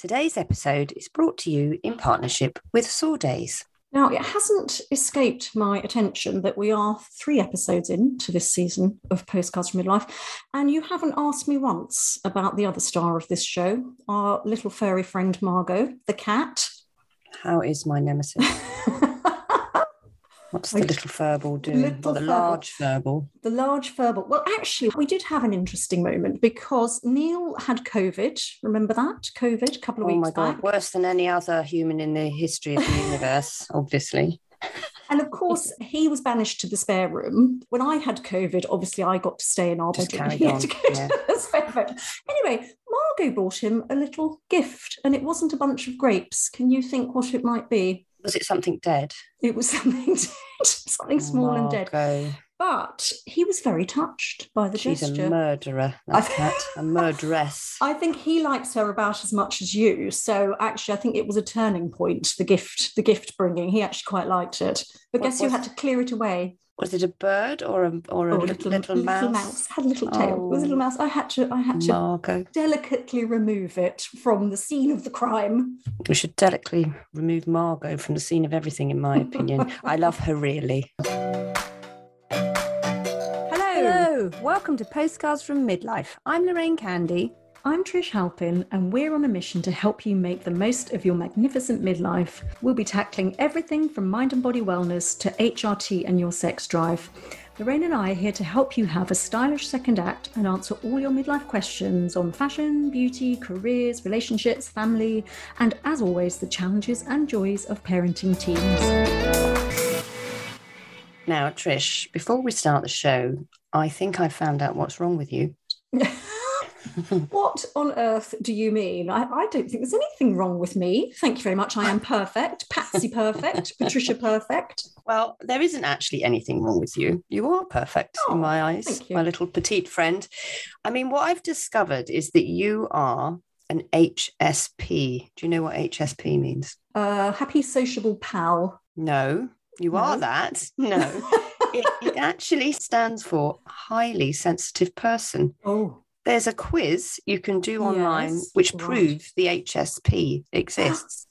Today's episode is brought to you in partnership with Sawdays. Now, it hasn't escaped my attention that we are three episodes into this season of Postcards from Midlife, and you haven't asked me once about the other star of this show, our little furry friend Margot, the cat. How is my nemesis? What's the little furball doing? little Or the furball. large furball? The large furball. Well, actually, we did have an interesting moment because Neil had COVID. Remember that? COVID a couple of Oh weeks my God, back. worse than any other human in the history of the universe, obviously. And of course, he was banished to the spare room. When I had COVID, obviously I got to stay in our Just bedroom. He had to go yeah. to the spare bedroom. Anyway, Margot bought him a little gift, and it wasn't a bunch of grapes. Can you think what it might be? Was it something dead? It was something dead, something small and dead. But he was very touched by the She's gesture. a murderer, that I've- cat. A murderess. I think he likes her about as much as you. So actually, I think it was a turning point. The gift, the gift bringing. He actually quite liked it. But What guess you was- had to clear it away. Was it a bird or a or a Oh, little, little, mouse? Had a little tail. It was a little Oh. mouse. I had to. I had to Margot. delicately remove it from the scene of the crime. We should delicately remove Margot from the scene of everything, in my opinion. I love her really. Hello. Hello, welcome to Postcards from Midlife. I'm Lorraine Candy. I'm Trish Halpin, and we're on a mission to help you make the most of your magnificent midlife. We'll be tackling everything from mind and body wellness to HRT and your sex drive. Lorraine and I are here to help you have a stylish second act and answer all your midlife questions on fashion, beauty, careers, relationships, family, and as always, the challenges and joys of parenting teens. Now, Trish, before we start the show, I think I found out what's wrong with you. What on earth do you mean? I, I don't think there's anything wrong with me. Thank you very much. I am perfect. Patsy perfect. Patricia perfect. Well, there isn't actually anything wrong with you. You are perfect Oh, in my eyes, my little petite friend. I mean, what I've discovered is that you are an HSP. Do you know what HSP means? Uh, happy sociable pal. No, you are that. No, it, it actually stands for highly sensitive person. Oh, There's a quiz you can do online Yes, which proves the HSP exists.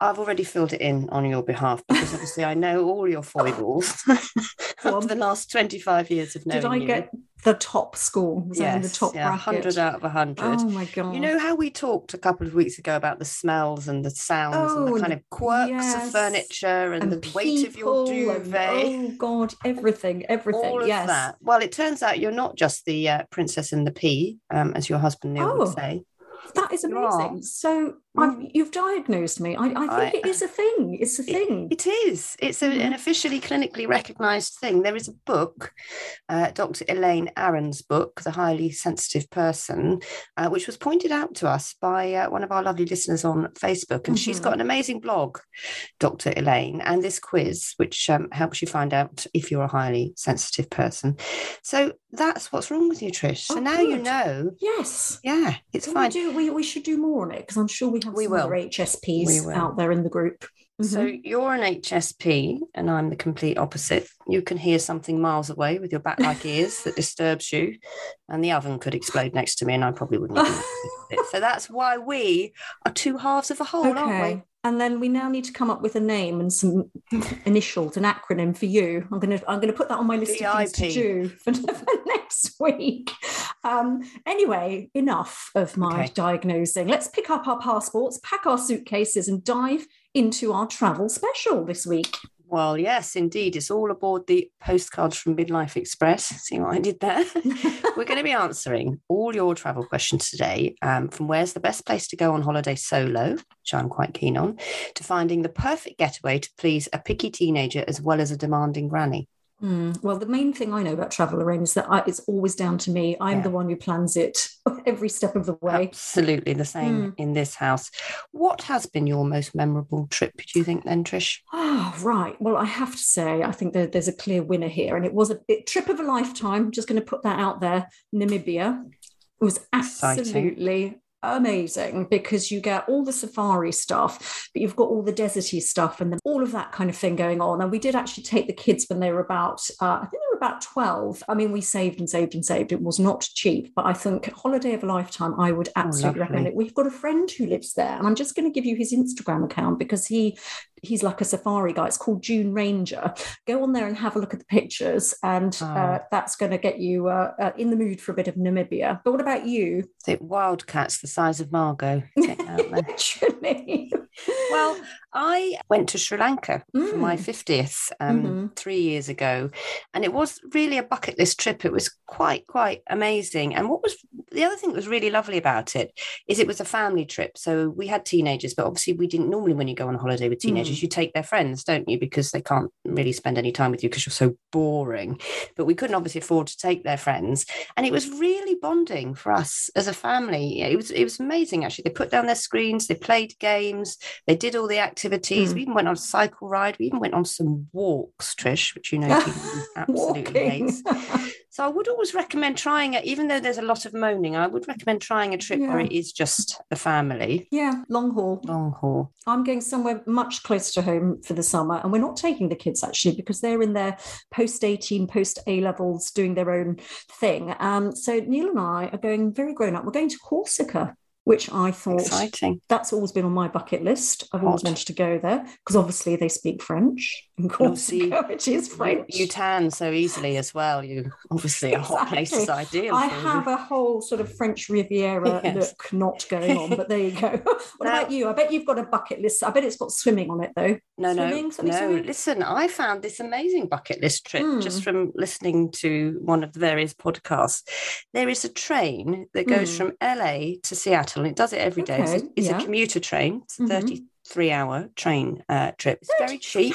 I've already filled it in on your behalf because obviously I know all your foibles on. the last 25 years of knowing did I you. get the top score? Was I in the yes, top yeah, bracket? 100 out of 100. Oh my god! You know how we talked a couple of weeks ago about the smells and the sounds and Oh, the kind of quirks yes. of furniture and, the weight of your people and- duvet? oh god, everything, everything. all of yes. that. Well, it turns out you're not just the uh, princess in the pea, um, as your husband Neil Oh. would say. That is amazing. So Mm. you've diagnosed me. I, I think I- it is a thing. It's a It- thing. It is. It's a, an Mhm. officially clinically recognised thing. There is a book, uh, Dr. Elaine Aron's book, The Highly Sensitive Person, uh, which was pointed out to us by uh, one of our lovely listeners on Facebook. And she's Mhm. got an amazing blog, Dr. Elaine, and this quiz, which um, helps you find out if you're a highly sensitive person. So that's what's wrong with you, Trish. So Oh, now you know. yes. Yeah, it's Can fine. We, we, we should do more on it because I'm sure we have We some will. other HSPs We out there in the group. So Mhm. you're an HSP and I'm the complete opposite. You can hear something miles away with your back like ears that disturbs you, and the oven could explode next to me, and I probably wouldn't. So that's why we are two halves of a whole, aren't okay. And then we now need to come up with a name and some initials, an acronym for you. I'm gonna I'm gonna put that on my list of things to do for, for next week. Um, anyway, enough of my Okay. diagnosing. Let's pick up our passports, pack our suitcases, and dive into our travel special this week. We? Well, yes, indeed. It's all aboard the postcards from Midlife Express. See what I did there? We're going to be answering all your travel questions today um, from where's the best place to go on holiday solo, which I'm quite keen on, to finding the perfect getaway to please a picky teenager as well as a demanding granny. Hmm. Well, the main thing I know about travel, Lorraine, is that I, it's always down to me. I'm Yeah. the one who plans it every step of the way. Absolutely the same in this house. What has been your most memorable trip, do you think, then, Trish? Oh, right. Well, I have to say, I think there, there's a clear winner here. And it was a bit, trip of a lifetime. Just going to put that out there. Namibia. It was Exciting. Amazing because you get all the safari stuff, but you've got all the deserty stuff and all of that kind of thing going on. And we did actually take the kids when they were about, uh, I think they were about 12, I mean, we saved and saved and saved. It was not cheap, but I think holiday of a lifetime, I would Oh, absolutely recommend it. We've got a friend who lives there, and I'm just going to give you his Instagram account because he he's like a safari guy. It's called June Ranger. Go on there and have a look at the pictures, and uh, Oh. that's going to get you uh, uh, in the mood for a bit of Namibia. But what about you? The wildcats the size of Margot. sitting out there. Literally. well, I went to Sri Lanka for my Mm. 50th um, Mhm. three years ago, and it was really a bucket list trip. It was quite, quite amazing. And what was the other thing that was really lovely about it is it was a family trip. So we had teenagers, but obviously we didn't normally when you go on a holiday with teenagers, you take their friends, don't you? Because they can't really spend any time with you because you're so boring. But we couldn't obviously afford to take their friends, and it was really bonding for us as a family. It was it was amazing actually. They put down their screens, they played games, they did all the activities. Mm. We even went on a cycle ride. We even went on some walks, Trish, which you know absolutely hates. So I would always recommend trying it, even though there's a lot of moaning. I would recommend trying a trip where it is just the family. yeah, long haul. Long haul. I'm going somewhere much closer to home for the summer, and we're not taking the kids actually because they're in their post 18, post A levels doing their own thing. Um, so Neil and I are going very grown up. We're going to Corsica, which I thought Exciting. that's always been on my bucket list. I've always wanted to go there because obviously they speak French in Corsica, which is You, French. you tan so easily as well. You obviously a hot place is ideal. I for you. have a whole sort of French Riviera Yes. look not going on, but there you go. what Now- about you? I bet you've got a bucket list. I bet it's got swimming on it though. No, Swimming, no, something no. swimming? Listen, I found this amazing bucket list trip Mm. just from listening to one of the various podcasts. There is a train that goes Mm. from LA to Seattle, and it does it every day. Okay. It's yeah. a commuter train, it's mm-hmm. 30, three hour train uh, trip. It's very cheap.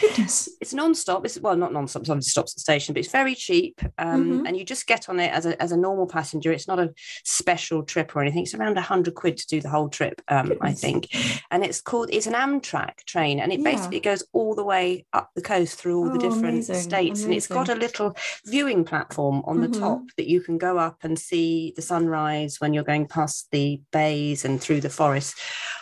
Goodness. It's non-stop. It's well, not non-stop. It obviously stops at the station, but it's very cheap. Um, mm-hmm. And you just get on it as a, as a normal passenger. It's not a special trip or anything. It's around 100 quid to do the whole trip, um, I think. And it's called, it's an Amtrak train. And it yeah. basically goes all the way up the coast through all oh, the different amazing. states. Amazing. And it's got a little viewing platform on mm-hmm. the top that you can go up and see the sunrise when you're going past the bays and through the forest.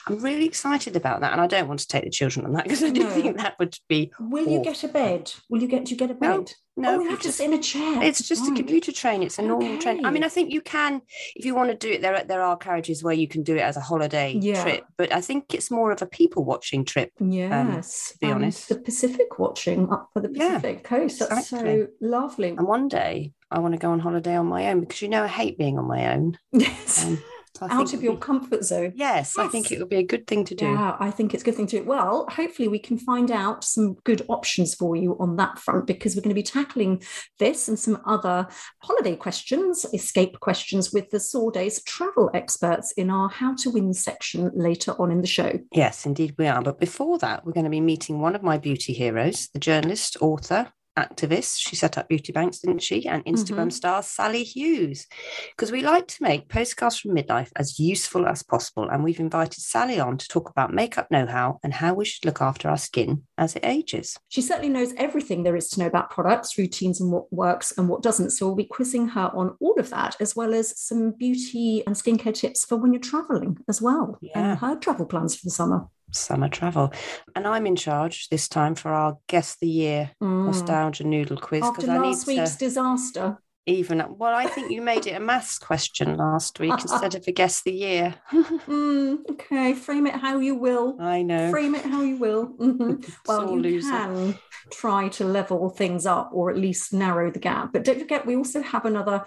I'm really excited about that, and I don't want to take the children on that because I do No. think that would be Will you get a bed? Will you get? You get a bed? no. oh, you you have to sit in a chair. it's just a Right. commuter train. It's a normal train. I mean, I think you can, if you want to do it, there are, there are carriages where you can do it as a holiday Yeah. trip. But I think it's more of a people watching trip. Yes, to be and honest. the Pacific watching up for the Yeah, Pacific coast. That's so lovely. And one day I want to go on holiday on my own because you know I hate being on my own. Yes, Um, I out of your be- comfort zone. yes, I think it would be a good thing to do. Yeah, I think it's a good thing to do. Well, hopefully we can find out some good options for you on that front because we're going to be tackling this and some other holiday questions, escape questions with the Sawdays travel experts in our How to Win section later on in the show. Yes, indeed we are. But before that, we're going to be meeting one of my beauty heroes, the journalist, author, activist. She set up Beauty Banks, didn't she? And Instagram Mhm. star Sali Hughes. Because we like to make postcards from midlife as useful as possible. And we've invited Sali on to talk about makeup know how and how we should look after our skin as it ages. She certainly knows everything there is to know about products, routines, and what works and what doesn't. So we'll be quizzing her on all of that, as well as some beauty and skincare tips for when you're traveling as well, Yeah. and her travel plans for the summer. Summer travel. And I'm in charge this time for our Guess the Year Mm. nostalgia noodle quiz. After Because I need last week's to disaster. even, well, I think you made it a maths question last week instead of a Guess the Year. Mm, okay, frame it how you will. I know. Frame it how you will. Mhm. Well, you loser. can try to level things up or at least narrow the gap. But don't forget, we also have another.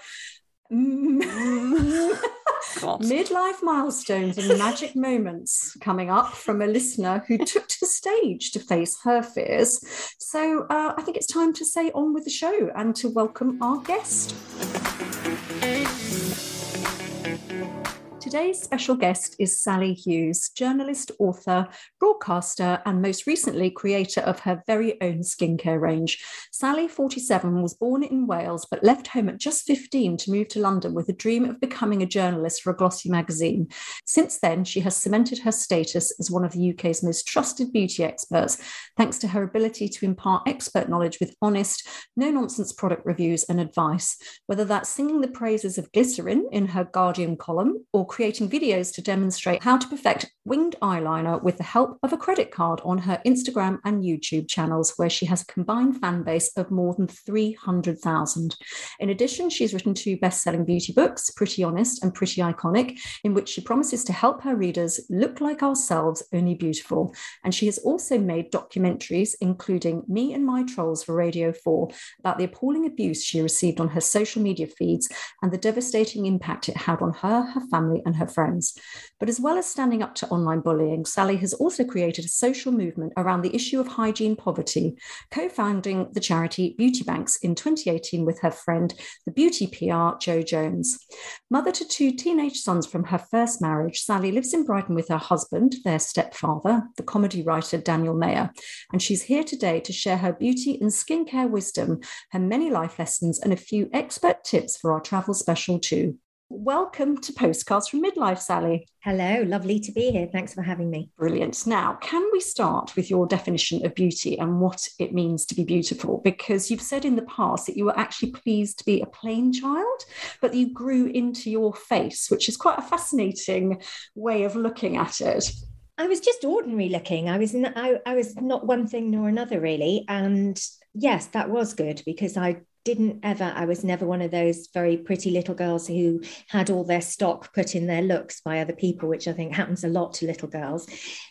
midlife milestones and magic moments coming up from a listener who took to the stage to face her fears. So uh, I think it's time to say on with the show and to welcome our guest. Today's special guest is Sali Hughes, journalist, author, broadcaster, and most recently creator of her very own skincare range. Sali, 47, was born in Wales but left home at just 15 to move to London with a dream of becoming a journalist for a glossy magazine. Since then, she has cemented her status as one of the UK's most trusted beauty experts, thanks to her ability to impart expert knowledge with honest, no nonsense product reviews and advice, whether that's singing the praises of glycerin in her Guardian column or creating videos to demonstrate how to perfect winged eyeliner with the help of a credit card on her Instagram and YouTube channels, where she has a combined fan base of more than 300,000. In addition, she's written two best selling beauty books, Pretty Honest and Pretty Iconic, in which she promises to help her readers look like ourselves, only beautiful. And she has also made documentaries, including Me and My Trolls for Radio 4, about the appalling abuse she received on her social media feeds and the devastating impact it had on her, her family, and her friends. But as well as standing up to online bullying, Sali has also created a social movement around the issue of hygiene poverty, co founding the charity Beauty Banks in 2018 with her friend, the beauty PR Jo Jones. Mother to two teenage sons from her first marriage, Sali lives in Brighton with her husband, their stepfather, the comedy writer Daniel Maier, and she's here today to share her beauty and skincare wisdom, her many life lessons, and a few expert tips for our travel special too. Welcome to Postcards from Midlife, Sali. Hello, lovely to be here. Thanks for having me. Brilliant. Now, can we start with your definition of beauty and what it means to be beautiful? Because you've said in the past that you were actually pleased to be a plain child, but you grew into your face, which is quite a fascinating way of looking at it. I was just ordinary looking. I was n- I, I was not one thing nor another really, and yes, that was good because I didn't ever i was never one of those very pretty little girls who had all their stock put in their looks by other people which i think happens a lot to little girls.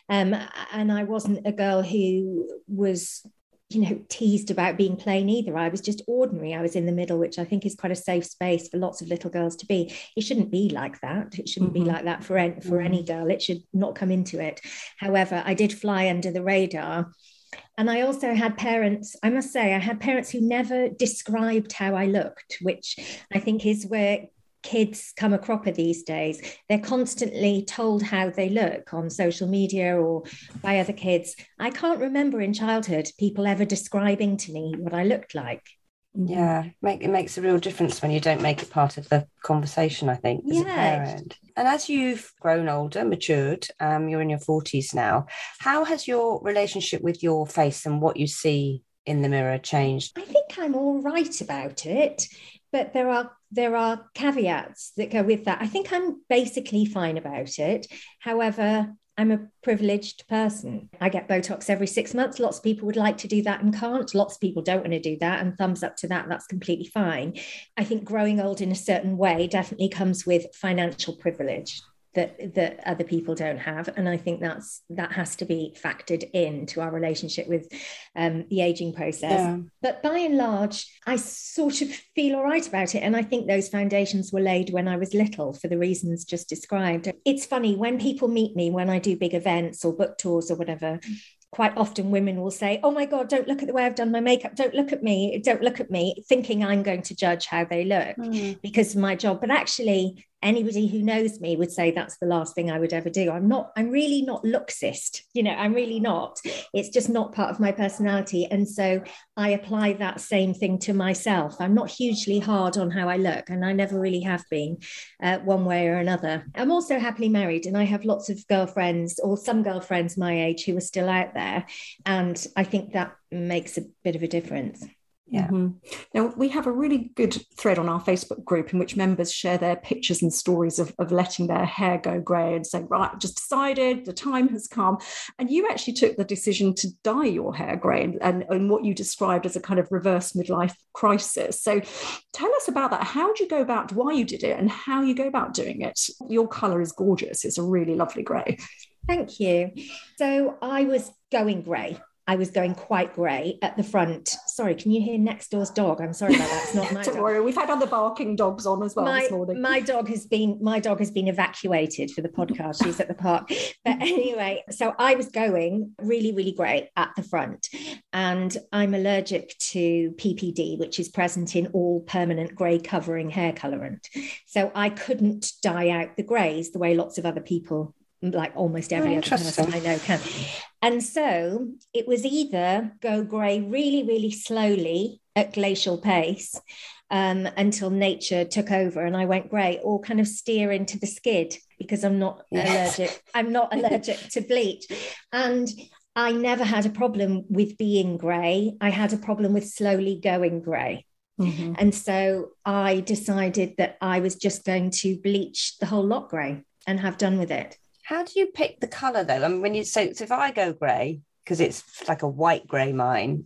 Um, and i wasn't a girl who was you know teased about being plain either. I was just ordinary. I was in the middle which i think is quite a safe space for lots of little girls to be. It shouldn't be like that. It shouldn't mm-hmm. be like that for, en- for mm-hmm. any girl. It should not come into it. However i did fly under the radar and I also had parents, I must say, I had parents who never described how I looked, which I think is where kids come a cropper these days. They're constantly told how they look on social media or by other kids. I can't remember in childhood people ever describing to me what I looked like. Yeah, make, it makes a real difference when you don't make it part of the conversation, I think, as yeah. a parent. And as you've grown older, matured, um, you're in your 40s now, how has your relationship with your face and what you see in the mirror changed? I think I'm all right about it, but there are there are caveats that go with that. I think I'm basically fine about it. However, I'm a privileged person. I get Botox every six months. Lots of people would like to do that and can't. Lots of people don't want to do that. And thumbs up to that. That's completely fine. I think growing old in a certain way definitely comes with financial privilege that that other people don't have and i think that's that has to be factored into our relationship with um, the aging process yeah. but by and large i sort of feel all right about it and i think those foundations were laid when i was little for the reasons just described it's funny when people meet me when i do big events or book tours or whatever quite often women will say, Oh my God, don't look at the way I've done my makeup. Don't look at me. Don't look at me, thinking I'm going to judge how they look mm. because of my job. But actually, anybody who knows me would say that's the last thing I would ever do. I'm not, I'm really not looksist, you know, I'm really not. It's just not part of my personality. And so I apply that same thing to myself. I'm not hugely hard on how I look, and I never really have been uh, one way or another. I'm also happily married, and I have lots of girlfriends or some girlfriends my age who are still out there. And I think that makes a bit of a difference. Yeah. Mm-hmm. Now, we have a really good thread on our Facebook group in which members share their pictures and stories of, of letting their hair go grey and say, right, just decided the time has come. And you actually took the decision to dye your hair grey and, and, and what you described as a kind of reverse midlife crisis. So tell us about that. How did you go about why you did it and how you go about doing it? Your colour is gorgeous. It's a really lovely grey. Thank you. So I was going grey I was going quite grey at the front. Sorry, can you hear next door's dog? I'm sorry about that. It's not my Don't dog. worry, we've had other barking dogs on as well my, this morning. My dog has been my dog has been evacuated for the podcast. She's at the park. But anyway, so I was going really, really grey at the front. And I'm allergic to PPD, which is present in all permanent grey covering hair colorant. So I couldn't dye out the greys the way lots of other people like almost every oh, other person I know can. And so it was either go grey really, really slowly at glacial pace um, until nature took over and I went grey, or kind of steer into the skid because I'm not yes. allergic. I'm not allergic to bleach. And I never had a problem with being grey. I had a problem with slowly going grey. Mm-hmm. And so I decided that I was just going to bleach the whole lot grey and have done with it. How do you pick the color though? I mean, when you so, so if I go grey because it's like a white grey mine,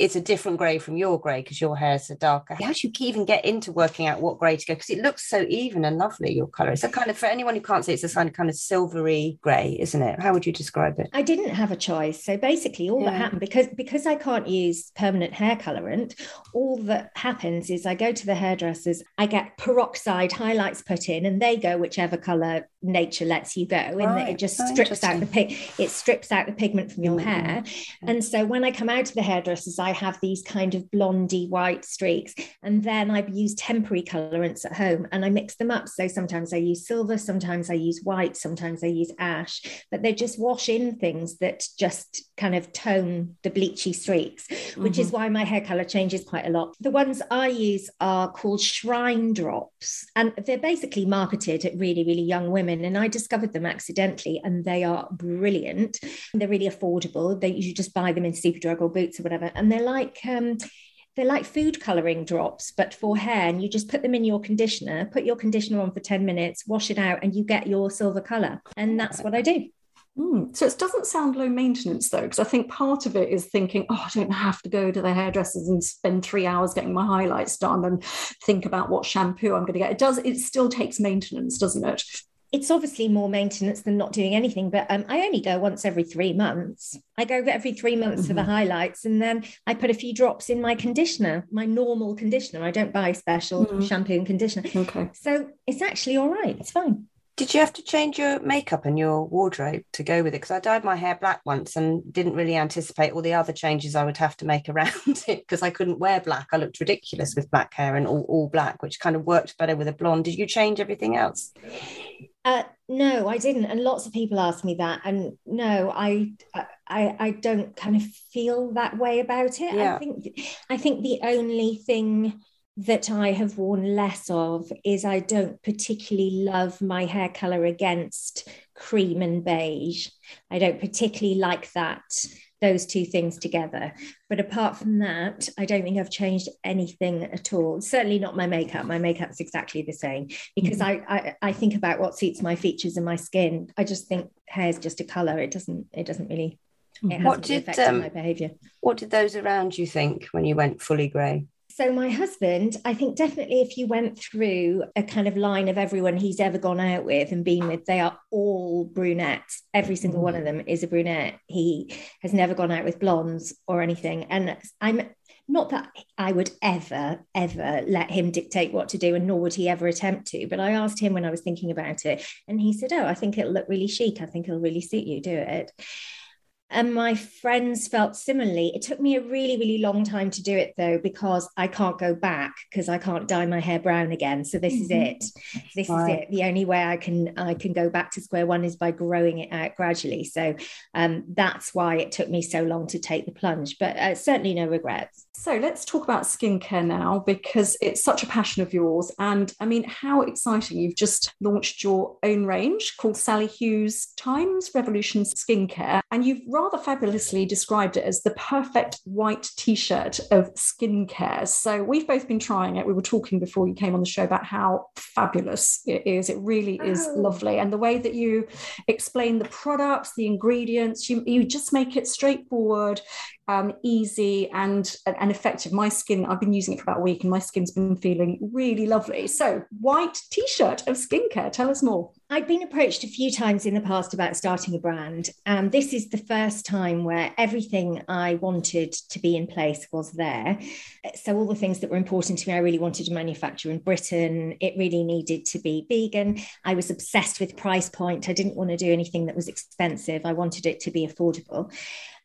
it's a different grey from your grey because your hair is so darker. How do you even get into working out what grey to go? Because it looks so even and lovely, your colour. It's a kind of, for anyone who can't see, it's a kind of, kind of silvery grey, isn't it? How would you describe it? I didn't have a choice. So basically all yeah. that happened because because I can't use permanent hair colorant, all that happens is I go to the hairdressers, I get peroxide highlights put in and they go whichever colour nature lets you go. And right. it just strips out the pig, it strips out the pigment from your mm-hmm. hair. And so when I come out to the hairdressers, I I have these kind of blondy white streaks. And then I've used temporary colorants at home and I mix them up. So sometimes I use silver, sometimes I use white, sometimes I use ash, but they just wash in things that just kind of tone the bleachy streaks, which mm-hmm. is why my hair color changes quite a lot. The ones I use are called Shrine Drops, and they're basically marketed at really, really young women. And I discovered them accidentally, and they are brilliant. They're really affordable. They you just buy them in Superdrug or Boots or whatever, and they're they're like um, they're like food coloring drops, but for hair. And you just put them in your conditioner, put your conditioner on for 10 minutes, wash it out, and you get your silver color. And that's what I do. Mm. So it doesn't sound low maintenance though, because I think part of it is thinking, oh, I don't have to go to the hairdressers and spend three hours getting my highlights done and think about what shampoo I'm going to get. It does, it still takes maintenance, doesn't it? It's obviously more maintenance than not doing anything, but um, I only go once every three months. I go every three months mm-hmm. for the mm-hmm. highlights, and then I put a few drops in my conditioner, my normal conditioner. I don't buy special mm-hmm. shampoo and conditioner. Okay. So it's actually all right. It's fine. Did you have to change your makeup and your wardrobe to go with it? Because I dyed my hair black once and didn't really anticipate all the other changes I would have to make around it because I couldn't wear black. I looked ridiculous with black hair and all, all black, which kind of worked better with a blonde. Did you change everything else? Uh, no, I didn't, and lots of people ask me that, and no, I, I, I don't kind of feel that way about it. Yeah. I think, I think the only thing that I have worn less of is I don't particularly love my hair color against cream and beige. I don't particularly like that those two things together. But apart from that, I don't think I've changed anything at all. Certainly not my makeup. My makeup's exactly the same because mm-hmm. I, I, I think about what suits my features and my skin. I just think hair is just a color. It doesn't it doesn't really it what did um, my behavior. What did those around you think when you went fully grey? So, my husband, I think definitely if you went through a kind of line of everyone he's ever gone out with and been with, they are all brunettes. Every single one of them is a brunette. He has never gone out with blondes or anything. And I'm not that I would ever, ever let him dictate what to do, and nor would he ever attempt to. But I asked him when I was thinking about it, and he said, Oh, I think it'll look really chic. I think it'll really suit you. Do it. And my friends felt similarly. It took me a really, really long time to do it though, because I can't go back because I can't dye my hair brown again. So this mm-hmm. is it. This right. is it. The only way I can I can go back to square one is by growing it out gradually. So um, that's why it took me so long to take the plunge. But uh, certainly no regrets. So let's talk about skincare now because it's such a passion of yours. And I mean, how exciting! You've just launched your own range called Sali Hughes Times Revolution Skincare, and you've rather fabulously described it as the perfect white t shirt of skincare. So we've both been trying it. We were talking before you came on the show about how fabulous it is. It really is oh. lovely. And the way that you explain the products, the ingredients, you, you just make it straightforward um, easy and and effective. My skin, I've been using it for about a week, and my skin's been feeling really lovely. So, white t-shirt of skincare. Tell us more. I've been approached a few times in the past about starting a brand. and this is the first time where everything I wanted to be in place was there. So, all the things that were important to me, I really wanted to manufacture in Britain. It really needed to be vegan. I was obsessed with price point. I didn't want to do anything that was expensive. I wanted it to be affordable.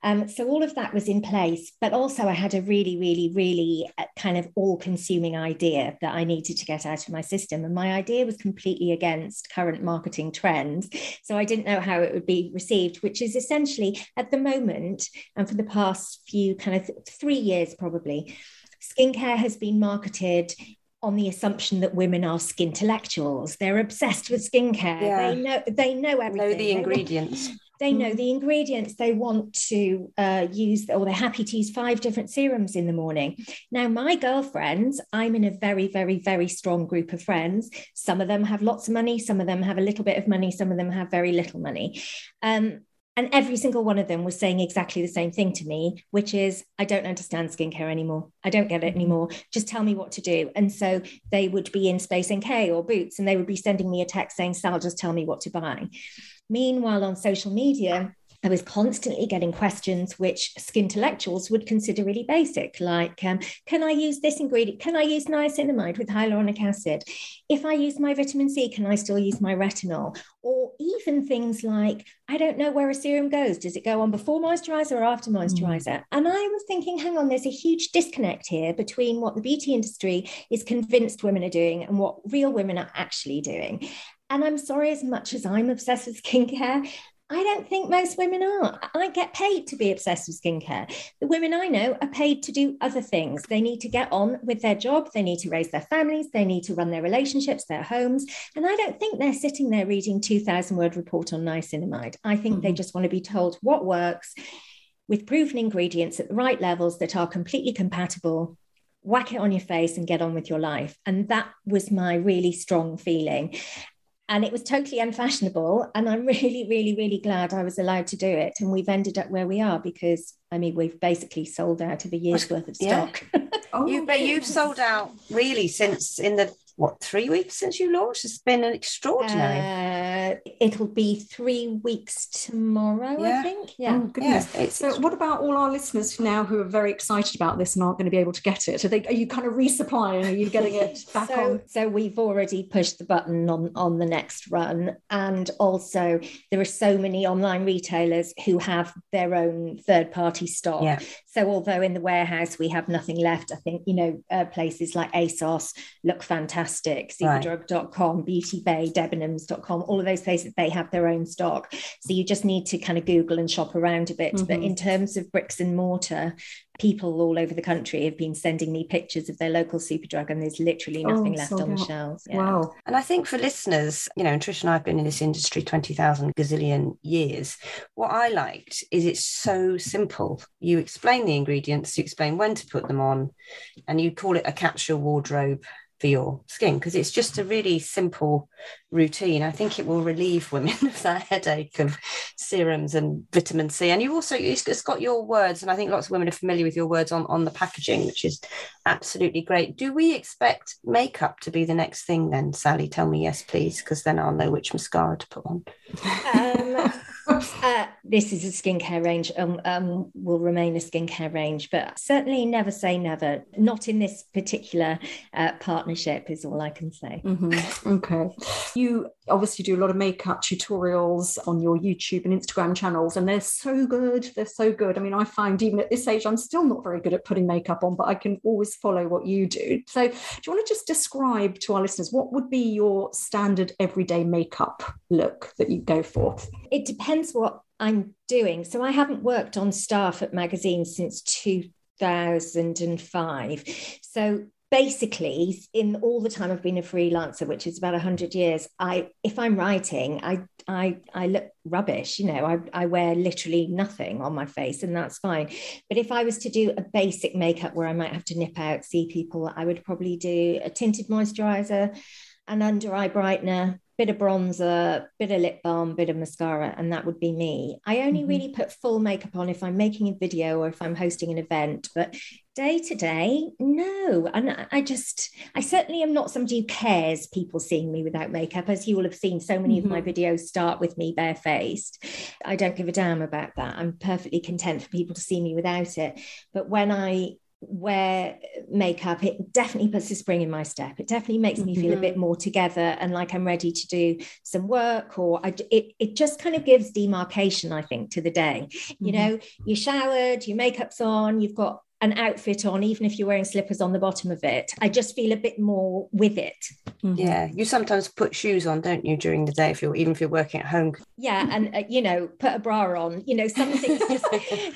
Um, so all of that was in place, but also I had a really, really, really uh, kind of all-consuming idea that I needed to get out of my system, and my idea was completely against current marketing trends. So I didn't know how it would be received, which is essentially at the moment and for the past few kind of three years probably, skincare has been marketed on the assumption that women are skin intellectuals. They're obsessed with skincare. Yeah. They know they know everything. Know the ingredients. They know mm. the ingredients they want to uh, use, or they're happy to use five different serums in the morning. Now, my girlfriends, I'm in a very, very, very strong group of friends. Some of them have lots of money, some of them have a little bit of money, some of them have very little money. Um, and every single one of them was saying exactly the same thing to me, which is, I don't understand skincare anymore. I don't get it mm-hmm. anymore. Just tell me what to do. And so they would be in Space NK or Boots and they would be sending me a text saying, Sal, just tell me what to buy. Meanwhile, on social media, I was constantly getting questions which skin intellectuals would consider really basic, like, um, can I use this ingredient? Can I use niacinamide with hyaluronic acid? If I use my vitamin C, can I still use my retinol? Or even things like, I don't know where a serum goes. Does it go on before moisturizer or after moisturizer? Mm. And I was thinking, hang on, there's a huge disconnect here between what the beauty industry is convinced women are doing and what real women are actually doing. And I'm sorry, as much as I'm obsessed with skincare, I don't think most women are. I get paid to be obsessed with skincare. The women I know are paid to do other things. They need to get on with their job, they need to raise their families, they need to run their relationships, their homes. And I don't think they're sitting there reading 2,000 word report on niacinamide. I think mm-hmm. they just want to be told what works with proven ingredients at the right levels that are completely compatible whack it on your face and get on with your life. And that was my really strong feeling and it was totally unfashionable. And i'm really really really glad i was allowed to do it. And we've ended up where we are because i mean we've basically sold out of a year's worth of stock. Yeah. oh, you but you've sold out really since in the what three weeks since you launched? It's been an extraordinary. Uh, it'll be three weeks tomorrow yeah. i think yeah. oh, goodness. Yeah, so what about all our listeners now who are very excited about this and aren't going to be able to get it? Are they are you kind of resupplying? Are you getting it back so, on? so we've already pushed the button on on the next run. And also there are so many online retailers who have their own third party stock. Yeah. so although in the warehouse we have nothing left i think you know uh, places like asos look fantastic fantastic. Superdrug.com right. beauty bay debenhams.com all of those places they have their own stock. So you just need to kind of google and shop around a bit. Mm-hmm. but in terms of bricks and mortar people all over the country have been sending me pictures of their local superdrug and there's literally oh, nothing oh, left on the shelves. Yeah. wow. And i think for listeners you know and trish and i've been in this industry 20000 gazillion years. What i liked is it's so simple. You explain the ingredients you explain when to put them on and you call it a capsule wardrobe for your skin because it's just a really simple routine. I think it will relieve women of that headache of serums and vitamin C. And you also it's got your words, and I think lots of women are familiar with your words on on the packaging, which is absolutely great. Do we expect makeup to be the next thing then, Sali? Tell me yes, please, because then I'll know which mascara to put on. Um, uh, this is a skincare range and um, um, will remain a skincare range, but certainly never say never. Not in this particular uh, partnership, is all I can say. Mm-hmm. Okay. You obviously do a lot of makeup tutorials on your YouTube and Instagram channels, and they're so good. They're so good. I mean, I find even at this age, I'm still not very good at putting makeup on, but I can always follow what you do. So, do you want to just describe to our listeners what would be your standard everyday makeup look that you go for? It depends what I'm doing. So, I haven't worked on staff at magazines since 2005. So basically in all the time I've been a freelancer, which is about 100 years, I if I'm writing, I I I look rubbish, you know, I, I wear literally nothing on my face and that's fine. But if I was to do a basic makeup where I might have to nip out, see people, I would probably do a tinted moisturizer, an under eye brightener, bit of bronzer, bit of lip balm, bit of mascara, and that would be me. I only mm-hmm. really put full makeup on if I'm making a video or if I'm hosting an event, but day to day, no. And I just, I certainly am not somebody who cares people seeing me without makeup. As you will have seen, so many mm-hmm. of my mm-hmm. videos start with me barefaced. I don't give a damn about that. I'm perfectly content for people to see me without it. But when I wear makeup, it definitely puts a spring in my step. It definitely makes me feel a bit mm-hmm. more together and like I'm ready to do some work, or I, it, it just kind of gives demarcation, I think, to the day. Mm-hmm. You know, you showered, your makeup's on, you've got an outfit on, even if you're wearing slippers on the bottom of it. I just feel a bit more with it. Mm-hmm. Yeah, you sometimes put shoes on, don't you, during the day if you're even if you're working at home? Yeah, and uh, you know, put a bra on. You know, some things just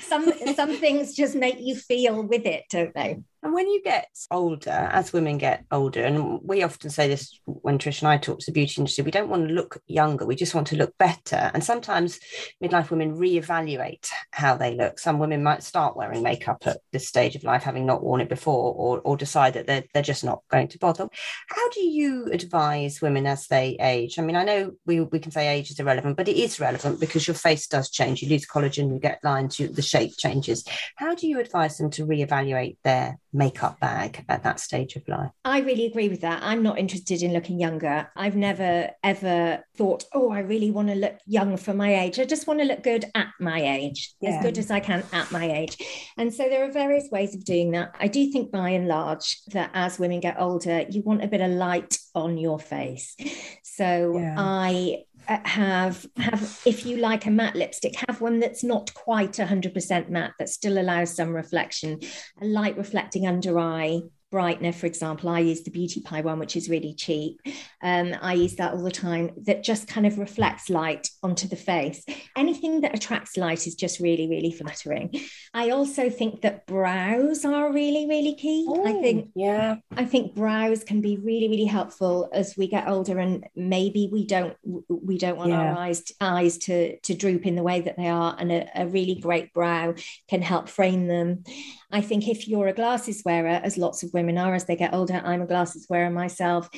some some things just make you feel with it, don't they? And when you get older, as women get older, and we often say this when Trish and I talk to the beauty industry, we don't want to look younger, we just want to look better. And sometimes midlife women reevaluate how they look. Some women might start wearing makeup at this stage of life, having not worn it before, or, or decide that they're, they're just not going to bother. How do you advise women as they age? I mean, I know we, we can say age is irrelevant, but it is relevant because your face does change. You lose collagen, you get lines, you, the shape changes. How do you advise them to reevaluate their makeup bag at that stage of life. I really agree with that. I'm not interested in looking younger. I've never ever thought, oh, I really want to look young for my age. I just want to look good at my age, yeah. as good as I can at my age. And so there are various ways of doing that. I do think by and large that as women get older, you want a bit of light on your face. So yeah. I Uh, have have if you like a matte lipstick have one that's not quite 100% matte that still allows some reflection a light reflecting under eye brightener, for example, I use the Beauty Pie one, which is really cheap. Um, I use that all the time, that just kind of reflects light onto the face. Anything that attracts light is just really, really flattering. I also think that brows are really, really key. Ooh, I think, yeah, I think brows can be really, really helpful as we get older, and maybe we don't we don't want yeah. our eyes eyes to to droop in the way that they are, and a, a really great brow can help frame them. I think if you're a glasses wearer, as lots of women are as they get older, I'm a glasses wearer myself,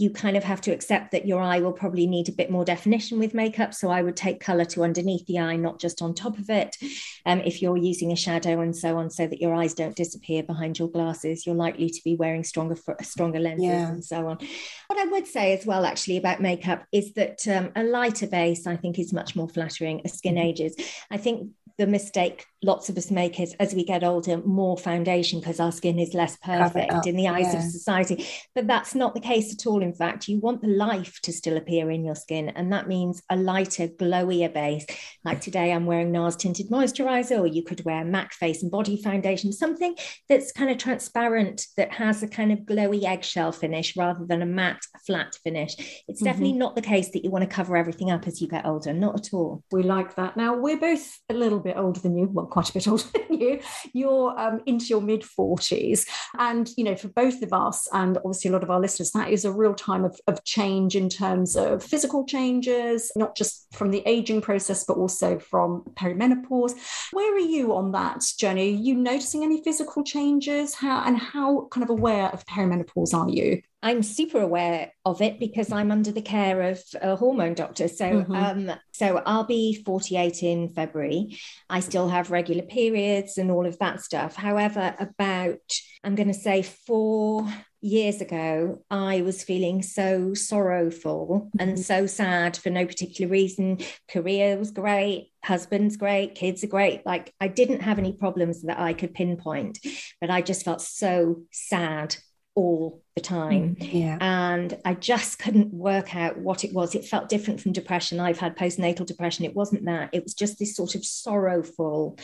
you kind of have to accept that your eye will probably need a bit more definition with makeup. So I would take color to underneath the eye, not just on top of it. Um, if you're using a shadow and so on, so that your eyes don't disappear behind your glasses, you're likely to be wearing stronger stronger lenses yeah. and so on. What I would say as well, actually, about makeup is that um, a lighter base, I think, is much more flattering as skin mm-hmm. ages. I think the mistake lots of us make is as we get older more foundation because our skin is less perfect in the eyes yeah. of society. But that's not the case at all. In fact you want the life to still appear in your skin and that means a lighter glowier base. Like today i'm wearing nars tinted moisturizer or you could wear mac face and body foundation something that's kind of transparent that has a kind of glowy eggshell finish rather than a matte flat finish. It's mm-hmm. definitely not the case that you want to cover everything up as you get older not at all. We like that. Now we're both a little bit older than you. Well quite a bit older than you. You're um, into your mid 40s. And, you know, for both of us and obviously a lot of our listeners, that is a real time of, of change in terms of physical changes, not just from the aging process, but also from perimenopause. Where are you on that journey? Are you noticing any physical changes? How and how kind of aware of perimenopause are you? I'm super aware of it because I'm under the care of a hormone doctor. So, mm-hmm. um, so I'll be 48 in February. I still have regular periods and all of that stuff. However, about I'm going to say four years ago, I was feeling so sorrowful mm-hmm. and so sad for no particular reason. Career was great, husband's great, kids are great. Like I didn't have any problems that I could pinpoint, but I just felt so sad all the time. Mm, yeah. And I just couldn't work out what it was. It felt different from depression. I've had postnatal depression. It wasn't that. It was just this sort of sorrowful,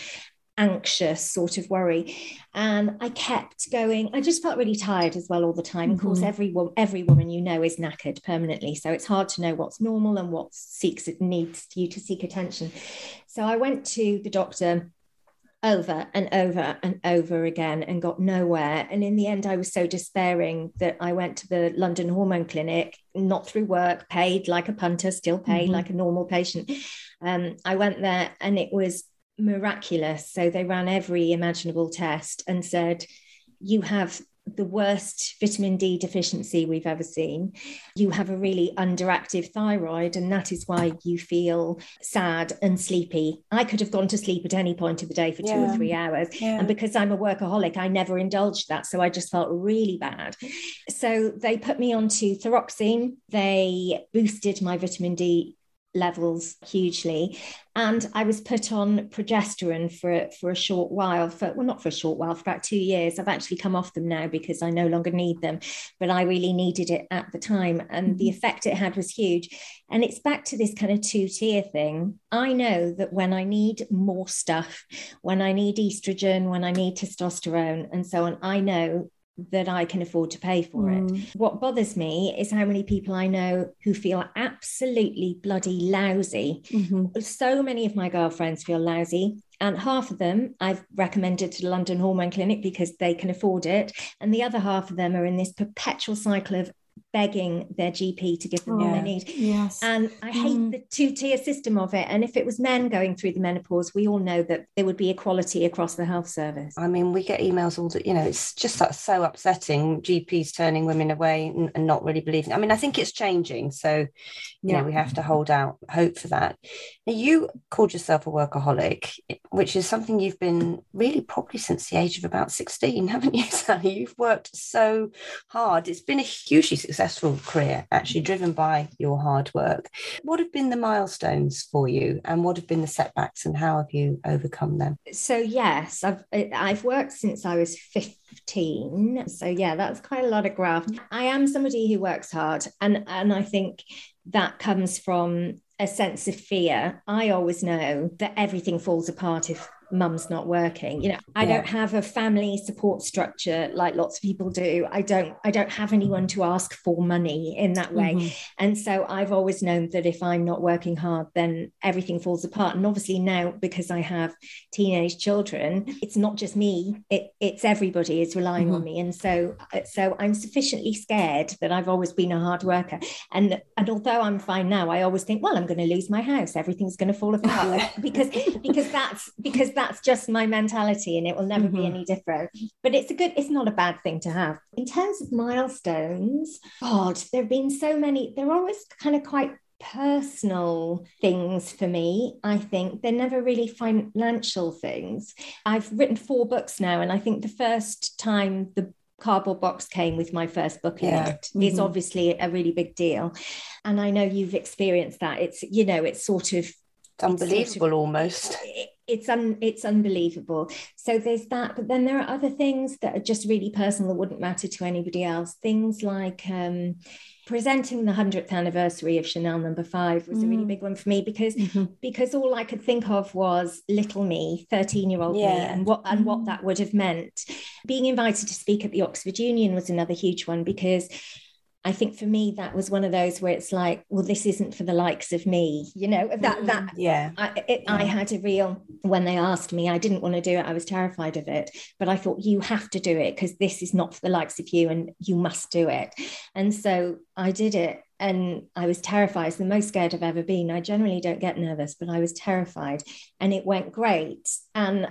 anxious sort of worry. And I kept going. I just felt really tired as well all the time. Mm-hmm. Of course, mm-hmm. every every woman you know is knackered permanently. So it's hard to know what's normal and what seeks it needs you to seek attention. So I went to the doctor over and over and over again and got nowhere. And in the end, I was so despairing that I went to the London Hormone Clinic, not through work, paid like a punter, still paid mm-hmm. like a normal patient. Um, I went there and it was miraculous. So they ran every imaginable test and said, You have the worst vitamin D deficiency we've ever seen. You have a really underactive thyroid, and that is why you feel sad and sleepy. I could have gone to sleep at any point of the day for yeah. two or three hours. Yeah. And because I'm a workaholic, I never indulged that. So I just felt really bad. So they put me onto thyroxine. They boosted my vitamin D levels hugely. And I was put on progesterone for, for a short while, for well, not for a short while, for about two years. I've actually come off them now because I no longer need them, but I really needed it at the time. And the mm-hmm. effect it had was huge. And it's back to this kind of two tier thing. I know that when I need more stuff, when I need estrogen, when I need testosterone, and so on, I know that I can afford to pay for mm. it. What bothers me is how many people I know who feel absolutely bloody lousy. Mm-hmm. So many of my girlfriends feel lousy. And half of them I've recommended to the London Hormone Clinic because they can afford it. And the other half of them are in this perpetual cycle of begging their GP to give them what they need. Yes. And I hate mm. the two tier system of it. And if it was men going through the menopause, we all know that there would be equality across the health service. I mean, we get emails all the, you know, it's just so upsetting. GPs turning women away and, and not really believing. I mean, I think it's changing. So, you yeah. know, we have to hold out hope for that. Now, you called yourself a workaholic, which is something you've been really probably since the age of about 16, haven't you, Sali? You've worked so hard. It's been a hugely successful successful career, actually driven by your hard work. What have been the milestones for you, and what have been the setbacks, and how have you overcome them? So yes, I've I've worked since I was fifteen. So yeah, that's quite a lot of graft. I am somebody who works hard, and and I think that comes from a sense of fear. I always know that everything falls apart if mum's not working. You know i yeah. don't have a family support structure like lots of people do. I don't i don't have anyone to ask for money in that way. Mm-hmm. and so i've always known that if i'm not working hard then everything falls apart. And obviously now because i have teenage children it's not just me it, it's everybody is relying mm-hmm. on me. And so so i'm sufficiently scared that i've always been a hard worker. And and although i'm fine now i always think well i'm going to lose my house. Everything's going to fall apart. Because because that's because that's just my mentality and it will never mm-hmm. be any different. But it's a good, it's not a bad thing to have. In terms of milestones, God, there have been so many, they're always kind of quite personal things for me. I think they're never really financial things. I've written four books now, and I think the first time the cardboard box came with my first book in yeah. it mm-hmm. is obviously a really big deal. And I know you've experienced that. It's, you know, it's sort of it's unbelievable it's sort of, almost it's un it's unbelievable so there's that but then there are other things that are just really personal that wouldn't matter to anybody else things like um, presenting the 100th anniversary of chanel number five was mm. a really mm. big one for me because mm-hmm. because all i could think of was little me 13 year old yeah. me and what and what mm. that would have meant being invited to speak at the oxford union was another huge one because I think for me that was one of those where it's like, well, this isn't for the likes of me, you know. That that mm-hmm. yeah. I, it, yeah. I had a real when they asked me, I didn't want to do it. I was terrified of it, but I thought you have to do it because this is not for the likes of you, and you must do it. And so I did it, and I was terrified. It's the most scared I've ever been. I generally don't get nervous, but I was terrified, and it went great. And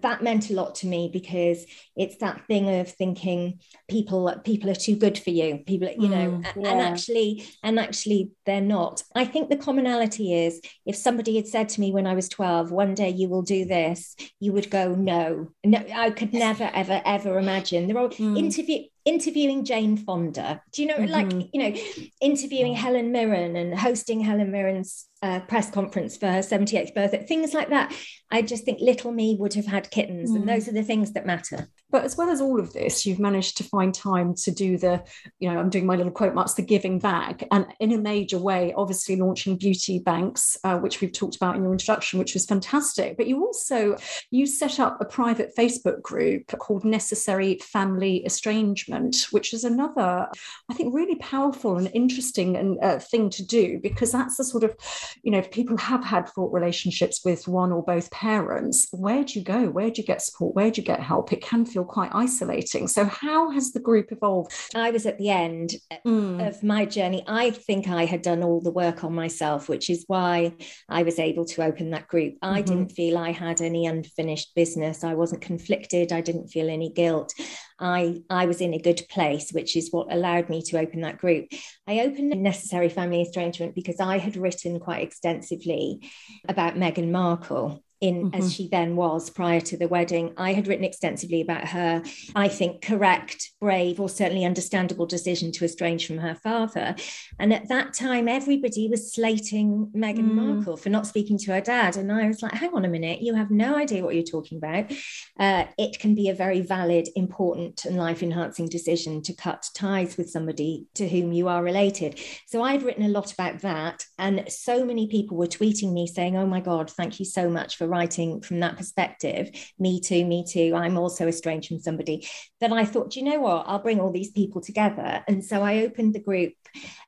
that meant a lot to me because it's that thing of thinking people people are too good for you people you know mm, yeah. and actually and actually they're not i think the commonality is if somebody had said to me when i was 12 one day you will do this you would go no no i could never ever ever imagine they're all mm. interview interviewing Jane Fonda. Do you know, mm-hmm. like, you know, interviewing Helen Mirren and hosting Helen Mirren's uh, press conference for her 78th birthday, things like that. I just think little me would have had kittens, mm. and those are the things that matter. But as well as all of this, you've managed to find time to do the, you know, I'm doing my little quote marks, the giving back, and in a major way, obviously launching beauty banks, uh, which we've talked about in your introduction, which was fantastic. But you also you set up a private Facebook group called Necessary Family Estrangement, which is another, I think, really powerful and interesting and uh, thing to do because that's the sort of, you know, if people have had fraught relationships with one or both parents, where do you go? Where do you get support? Where do you get help? It can feel quite isolating. So, how has the group evolved? I was at the end mm. of my journey. I think I had done all the work on myself, which is why I was able to open that group. I mm-hmm. didn't feel I had any unfinished business. I wasn't conflicted. I didn't feel any guilt. I, I was in a good place, which is what allowed me to open that group. I opened Necessary Family Estrangement because I had written quite extensively about Meghan Markle in mm-hmm. as she then was prior to the wedding. I had written extensively about her, I think, correct, brave, or certainly understandable decision to estrange from her father. And at that time, everybody was slating Meghan mm. Markle for not speaking to her dad. And I was like, hang on a minute, you have no idea what you're talking about. Uh, it can be a very valid, important, and life enhancing decision to cut ties with somebody to whom you are related. So I'd written a lot about that. And so many people were tweeting me saying, oh my God, thank you so much for writing from that perspective, me too, me too, I'm also estranged from somebody, that I thought, you know what, I'll bring all these people together. And so I opened the group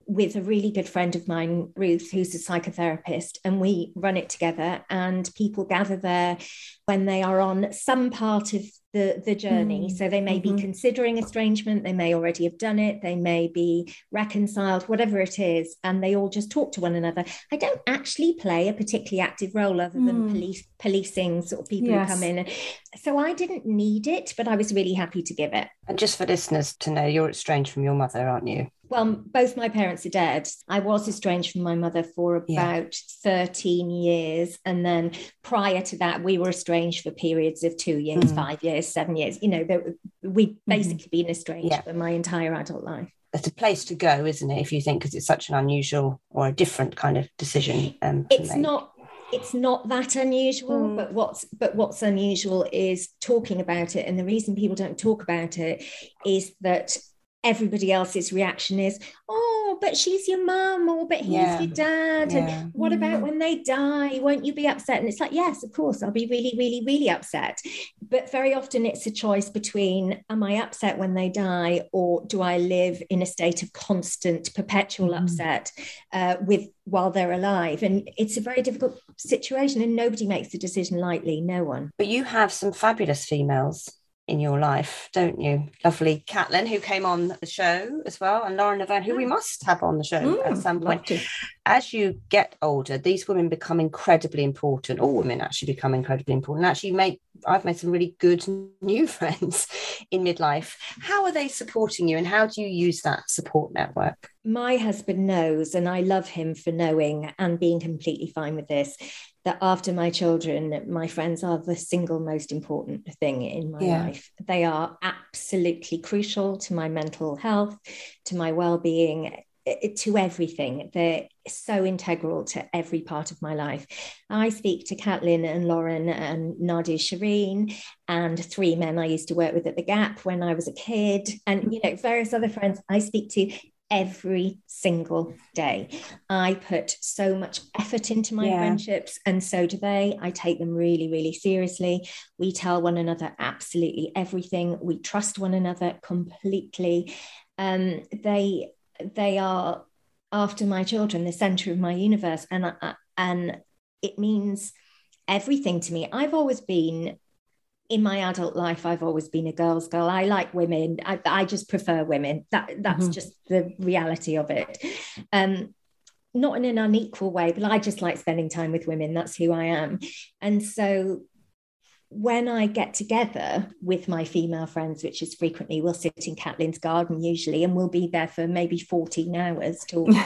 with a really good friend of mine, Ruth, who's a psychotherapist, and we run it together. And people gather there when they are on some part of the, the journey. Mm. So they may mm-hmm. be considering estrangement, they may already have done it, they may be reconciled, whatever it is, and they all just talk to one another. I don't actually play a particularly active role other than mm. police policing sort of people yes. who come in. So I didn't need it, but I was really happy to give it. And just for listeners to know, you're estranged from your mother, aren't you? Well, both my parents are dead. I was estranged from my mother for about yeah. 13 years. And then prior to that, we were estranged for periods of two years, mm. five years, seven years. You know, we'd mm-hmm. basically mm. been estranged yeah. for my entire adult life. It's a place to go, isn't it? If you think, because it's such an unusual or a different kind of decision. Um, it's make. not it's not that unusual mm. but what's but what's unusual is talking about it and the reason people don't talk about it is that everybody else's reaction is, oh, but she's your mum, or but he's yeah. your dad. Yeah. And what about mm-hmm. when they die? Won't you be upset? And it's like, yes, of course, I'll be really, really, really upset. But very often it's a choice between am I upset when they die, or do I live in a state of constant, perpetual mm. upset uh, with while they're alive? And it's a very difficult situation, and nobody makes the decision lightly, no one. But you have some fabulous females in your life, don't you? Lovely Caitlin, who came on the show as well, and Lauren Laverne, who we must have on the show mm, at some point. As you get older, these women become incredibly important. All women actually become incredibly important. Actually, make I've made some really good new friends in midlife. How are they supporting you, and how do you use that support network? My husband knows, and I love him for knowing and being completely fine with this that after my children, my friends are the single most important thing in my yeah. life. They are absolutely crucial to my mental health, to my well being, to everything. They're so integral to every part of my life. I speak to Caitlin and Lauren and Nadia Shireen and three men I used to work with at the Gap when I was a kid, and you know various other friends I speak to every single day. I put so much effort into my yeah. friendships, and so do they. I take them really, really seriously. We tell one another absolutely everything. We trust one another completely. Um, they they are after my children, the center of my universe, and I, and it means everything to me. I've always been in my adult life, I've always been a girl's girl. I like women. I, I just prefer women. That that's mm-hmm. just the reality of it. Um, not in an unequal way, but I just like spending time with women. That's who I am. And so when I get together with my female friends, which is frequently, we'll sit in Caitlin's garden usually, and we'll be there for maybe 14 hours talking.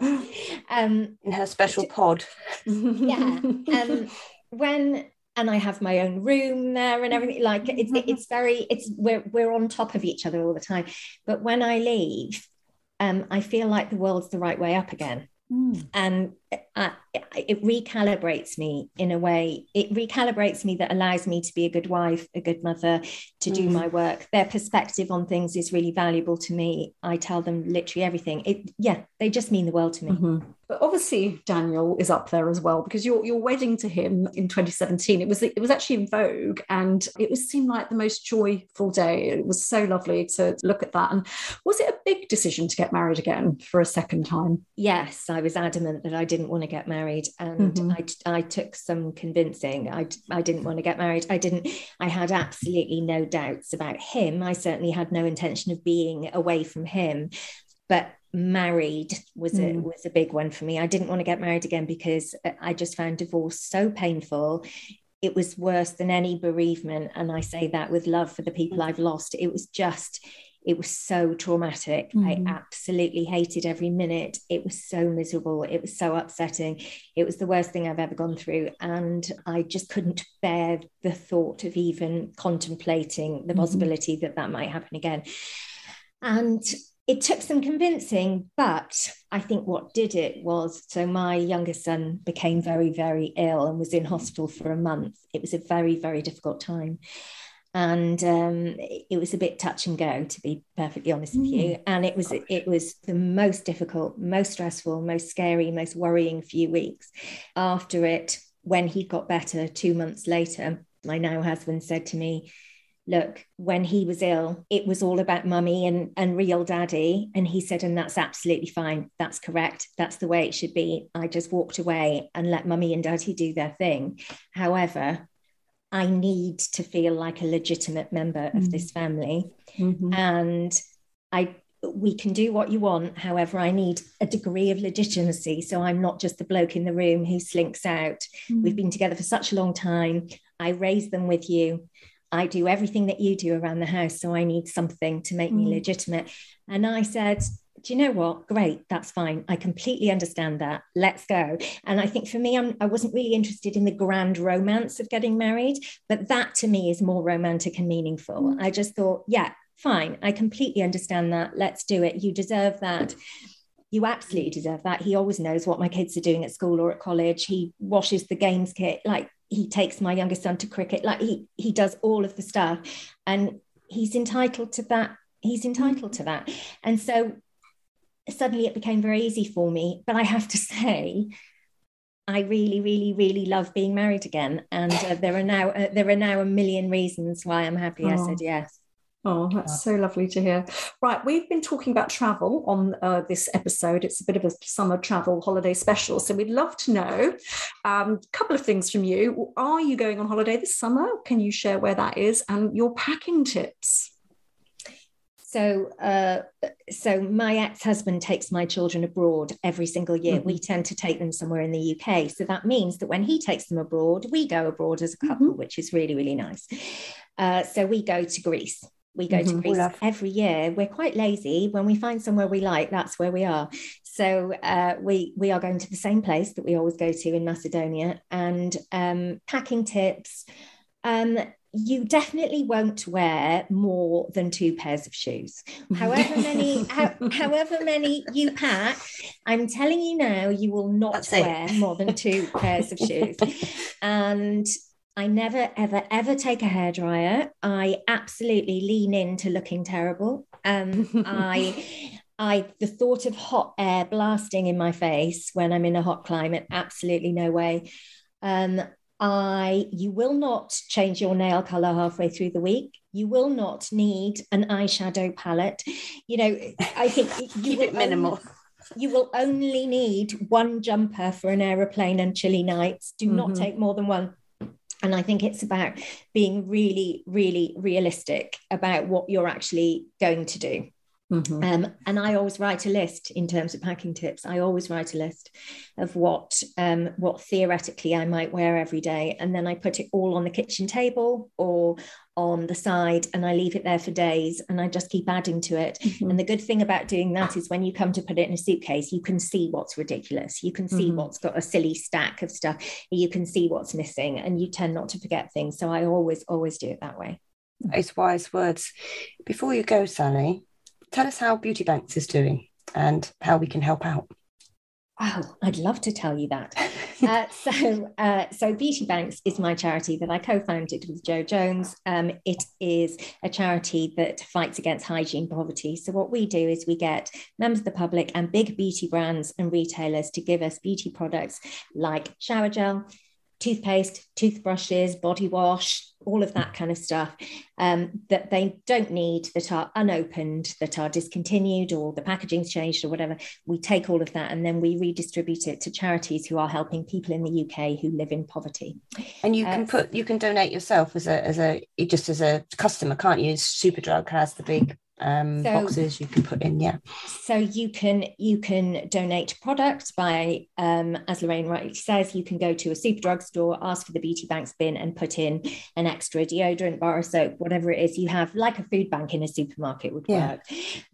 um, in her special pod. yeah. Um, when and I have my own room there and everything. Like it's mm-hmm. it's very it's we're we're on top of each other all the time. But when I leave, um, I feel like the world's the right way up again. Mm. And uh, it recalibrates me in a way. It recalibrates me that allows me to be a good wife, a good mother, to do mm. my work. Their perspective on things is really valuable to me. I tell them literally everything. It, yeah, they just mean the world to me. Mm-hmm. But obviously, Daniel is up there as well because your your wedding to him in 2017 it was it was actually in Vogue and it was seemed like the most joyful day. It was so lovely to look at that. And was it a big decision to get married again for a second time? Yes, I was adamant that I didn't want to get married, and mm-hmm. I I took some convincing. I I didn't want to get married. I didn't. I had absolutely no doubts about him. I certainly had no intention of being away from him, but married was a mm. was a big one for me. I didn't want to get married again because I just found divorce so painful. It was worse than any bereavement, and I say that with love for the people mm. I've lost. It was just it was so traumatic. Mm. I absolutely hated every minute. It was so miserable. It was so upsetting. It was the worst thing I've ever gone through. And I just couldn't bear the thought of even contemplating the mm. possibility that that might happen again. And it took some convincing, but I think what did it was so my youngest son became very, very ill and was in hospital for a month. It was a very, very difficult time. And um, it was a bit touch and go, to be perfectly honest with you. Mm. And it was it was the most difficult, most stressful, most scary, most worrying few weeks. After it, when he got better two months later, my now husband said to me, look, when he was ill, it was all about mummy and, and real daddy. And he said, and that's absolutely fine. That's correct. That's the way it should be. I just walked away and let mummy and daddy do their thing. However, I need to feel like a legitimate member of mm-hmm. this family. Mm-hmm. And I we can do what you want. However, I need a degree of legitimacy. So I'm not just the bloke in the room who slinks out. Mm-hmm. We've been together for such a long time. I raised them with you. I do everything that you do around the house. So I need something to make me legitimate. And I said, do you know what? Great, that's fine. I completely understand that. Let's go. And I think for me, I'm, I wasn't really interested in the grand romance of getting married, but that to me is more romantic and meaningful. Mm. I just thought, yeah, fine. I completely understand that. Let's do it. You deserve that. You absolutely deserve that. He always knows what my kids are doing at school or at college. He washes the games kit. Like he takes my youngest son to cricket like he he does all of the stuff and he's entitled to that he's entitled to that and so suddenly it became very easy for me but i have to say I really, really, really love being married again, and uh, there are now uh, there are now a million reasons why I'm happy. Oh. I said yes. Oh, that's so lovely to hear. Right, we've been talking about travel on uh, this episode. It's a bit of a summer travel holiday special. So we'd love to know um, a couple of things from you. Are you going on holiday this summer? Can you share where that is and your packing tips? So, uh, so my ex-husband takes my children abroad every single year. Mm-hmm. We tend to take them somewhere in the UK. So that means that when he takes them abroad, we go abroad as a couple, mm-hmm. which is really, really nice. Uh, so we go to Greece we go mm-hmm. to Greece every year. We're quite lazy. When we find somewhere we like, that's where we are. So uh, we we are going to the same place that we always go to in Macedonia. And um, packing tips. Um, you definitely won't wear more than two pairs of shoes. However many, how, however many you pack, I'm telling you now, you will not That's wear it. more than two pairs of shoes. And I never, ever, ever take a hairdryer. I absolutely lean into looking terrible. Um, I, I, the thought of hot air blasting in my face when I'm in a hot climate, absolutely no way. Um, I, you will not change your nail color halfway through the week. You will not need an eyeshadow palette. You know, I think you keep it minimal. Only, you will only need one jumper for an aeroplane and chilly nights. Do mm-hmm. not take more than one. And I think it's about being really, really realistic about what you're actually going to do. Mm-hmm. Um, and I always write a list in terms of packing tips. I always write a list of what um, what theoretically I might wear every day, and then I put it all on the kitchen table or on the side, and I leave it there for days, and I just keep adding to it. Mm-hmm. And the good thing about doing that is when you come to put it in a suitcase, you can see what's ridiculous. You can see mm-hmm. what's got a silly stack of stuff. You can see what's missing, and you tend not to forget things. So I always always do it that way. It's wise words. Before you go, Sali, tell us how Beauty Banks is doing and how we can help out. Oh, I'd love to tell you that. uh, so, uh, so Beauty Banks is my charity that I co-founded with Joe Jones. Um, it is a charity that fights against hygiene poverty. So, what we do is we get members of the public and big beauty brands and retailers to give us beauty products like shower gel, toothpaste, toothbrushes, body wash, all of that kind of stuff um, that they don't need that are unopened, that are discontinued, or the packaging's changed, or whatever. We take all of that and then we redistribute it to charities who are helping people in the UK who live in poverty. And you can uh, put you can donate yourself as a as a just as a customer, can't you? Superdrug has the big um, so, boxes you can put in. Yeah. So you can you can donate products by, um, as Lorraine rightly says, you can go to a Superdrug store, ask for the Beauty Banks bin, and put in an extra deodorant, bar of soap, whatever it is you have, like a food bank in a supermarket would yeah. work.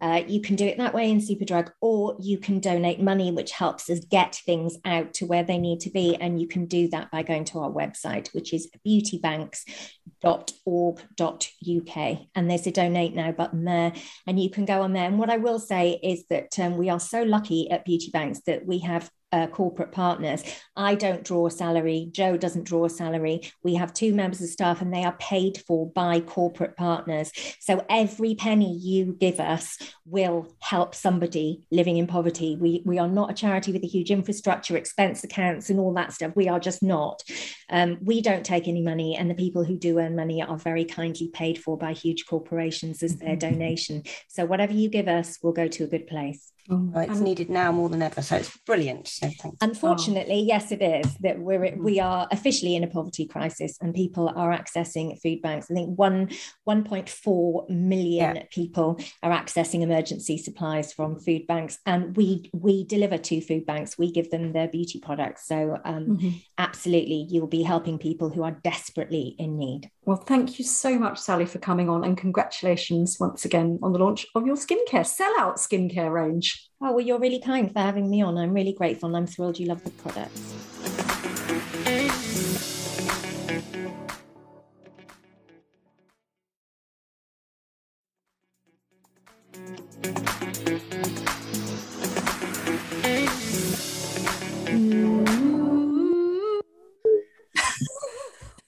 Uh, you can do it that way in Superdrug, or you can donate money, which helps us get things out to where they need to be, and you can do that by going to our website, which is beautybanks.org.uk, and there's a donate now button there and you can go on there. And what I will say is that um, we are so lucky at Beauty Banks that we have uh, corporate partners. I don't draw a salary. Joe doesn't draw a salary. We have two members of staff and they are paid for by corporate partners. So every penny you give us will help somebody living in poverty. We, we are not a charity with a huge infrastructure, expense accounts, and all that stuff. We are just not. Um, we don't take any money, and the people who do earn money are very kindly paid for by huge corporations as their mm-hmm. donation. So whatever you give us will go to a good place. Oh, it's needed now more than ever, so it's brilliant. So thanks. Unfortunately, oh. yes, it is that we're mm. we are officially in a poverty crisis, and people are accessing food banks. I think one 1.4 million yeah. people are accessing emergency supplies from food banks, and we we deliver to food banks. We give them their beauty products. So um, mm-hmm. absolutely, you will be helping people who are desperately in need. Well, thank you so much, Sali, for coming on, and congratulations once again on the launch of your skincare sellout skincare range. Oh, well, you're really kind for having me on. I'm really grateful and I'm thrilled you love the products.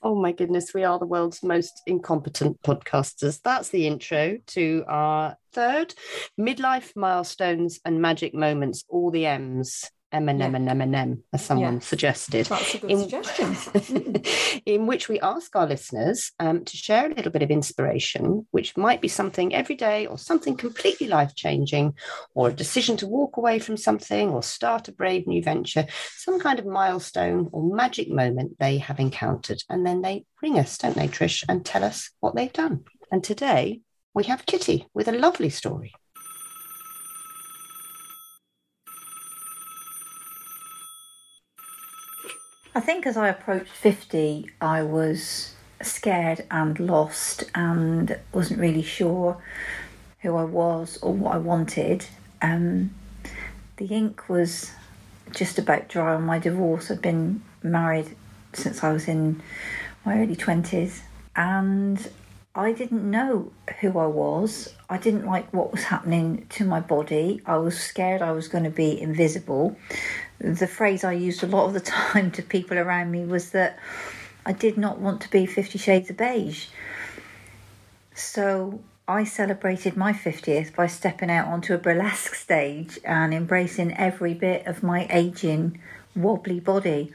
Oh my goodness, we are the world's most incompetent podcasters. That's the intro to our third midlife milestones and magic moments, all the M's. M&M yeah. and M&M, as someone yeah. suggested. That's a good in, suggestion. in which we ask our listeners um, to share a little bit of inspiration, which might be something every day or something completely life-changing, or a decision to walk away from something or start a brave new venture, some kind of milestone or magic moment they have encountered. And then they ring us, don't they, Trish, and tell us what they've done. And today we have Kitty with a lovely story. I think as I approached 50, I was scared and lost and wasn't really sure who I was or what I wanted. Um, the ink was just about dry on my divorce. I'd been married since I was in my early 20s and I didn't know who I was. I didn't like what was happening to my body. I was scared I was going to be invisible. The phrase I used a lot of the time to people around me was that I did not want to be Fifty Shades of Beige. So I celebrated my 50th by stepping out onto a burlesque stage and embracing every bit of my aging, wobbly body.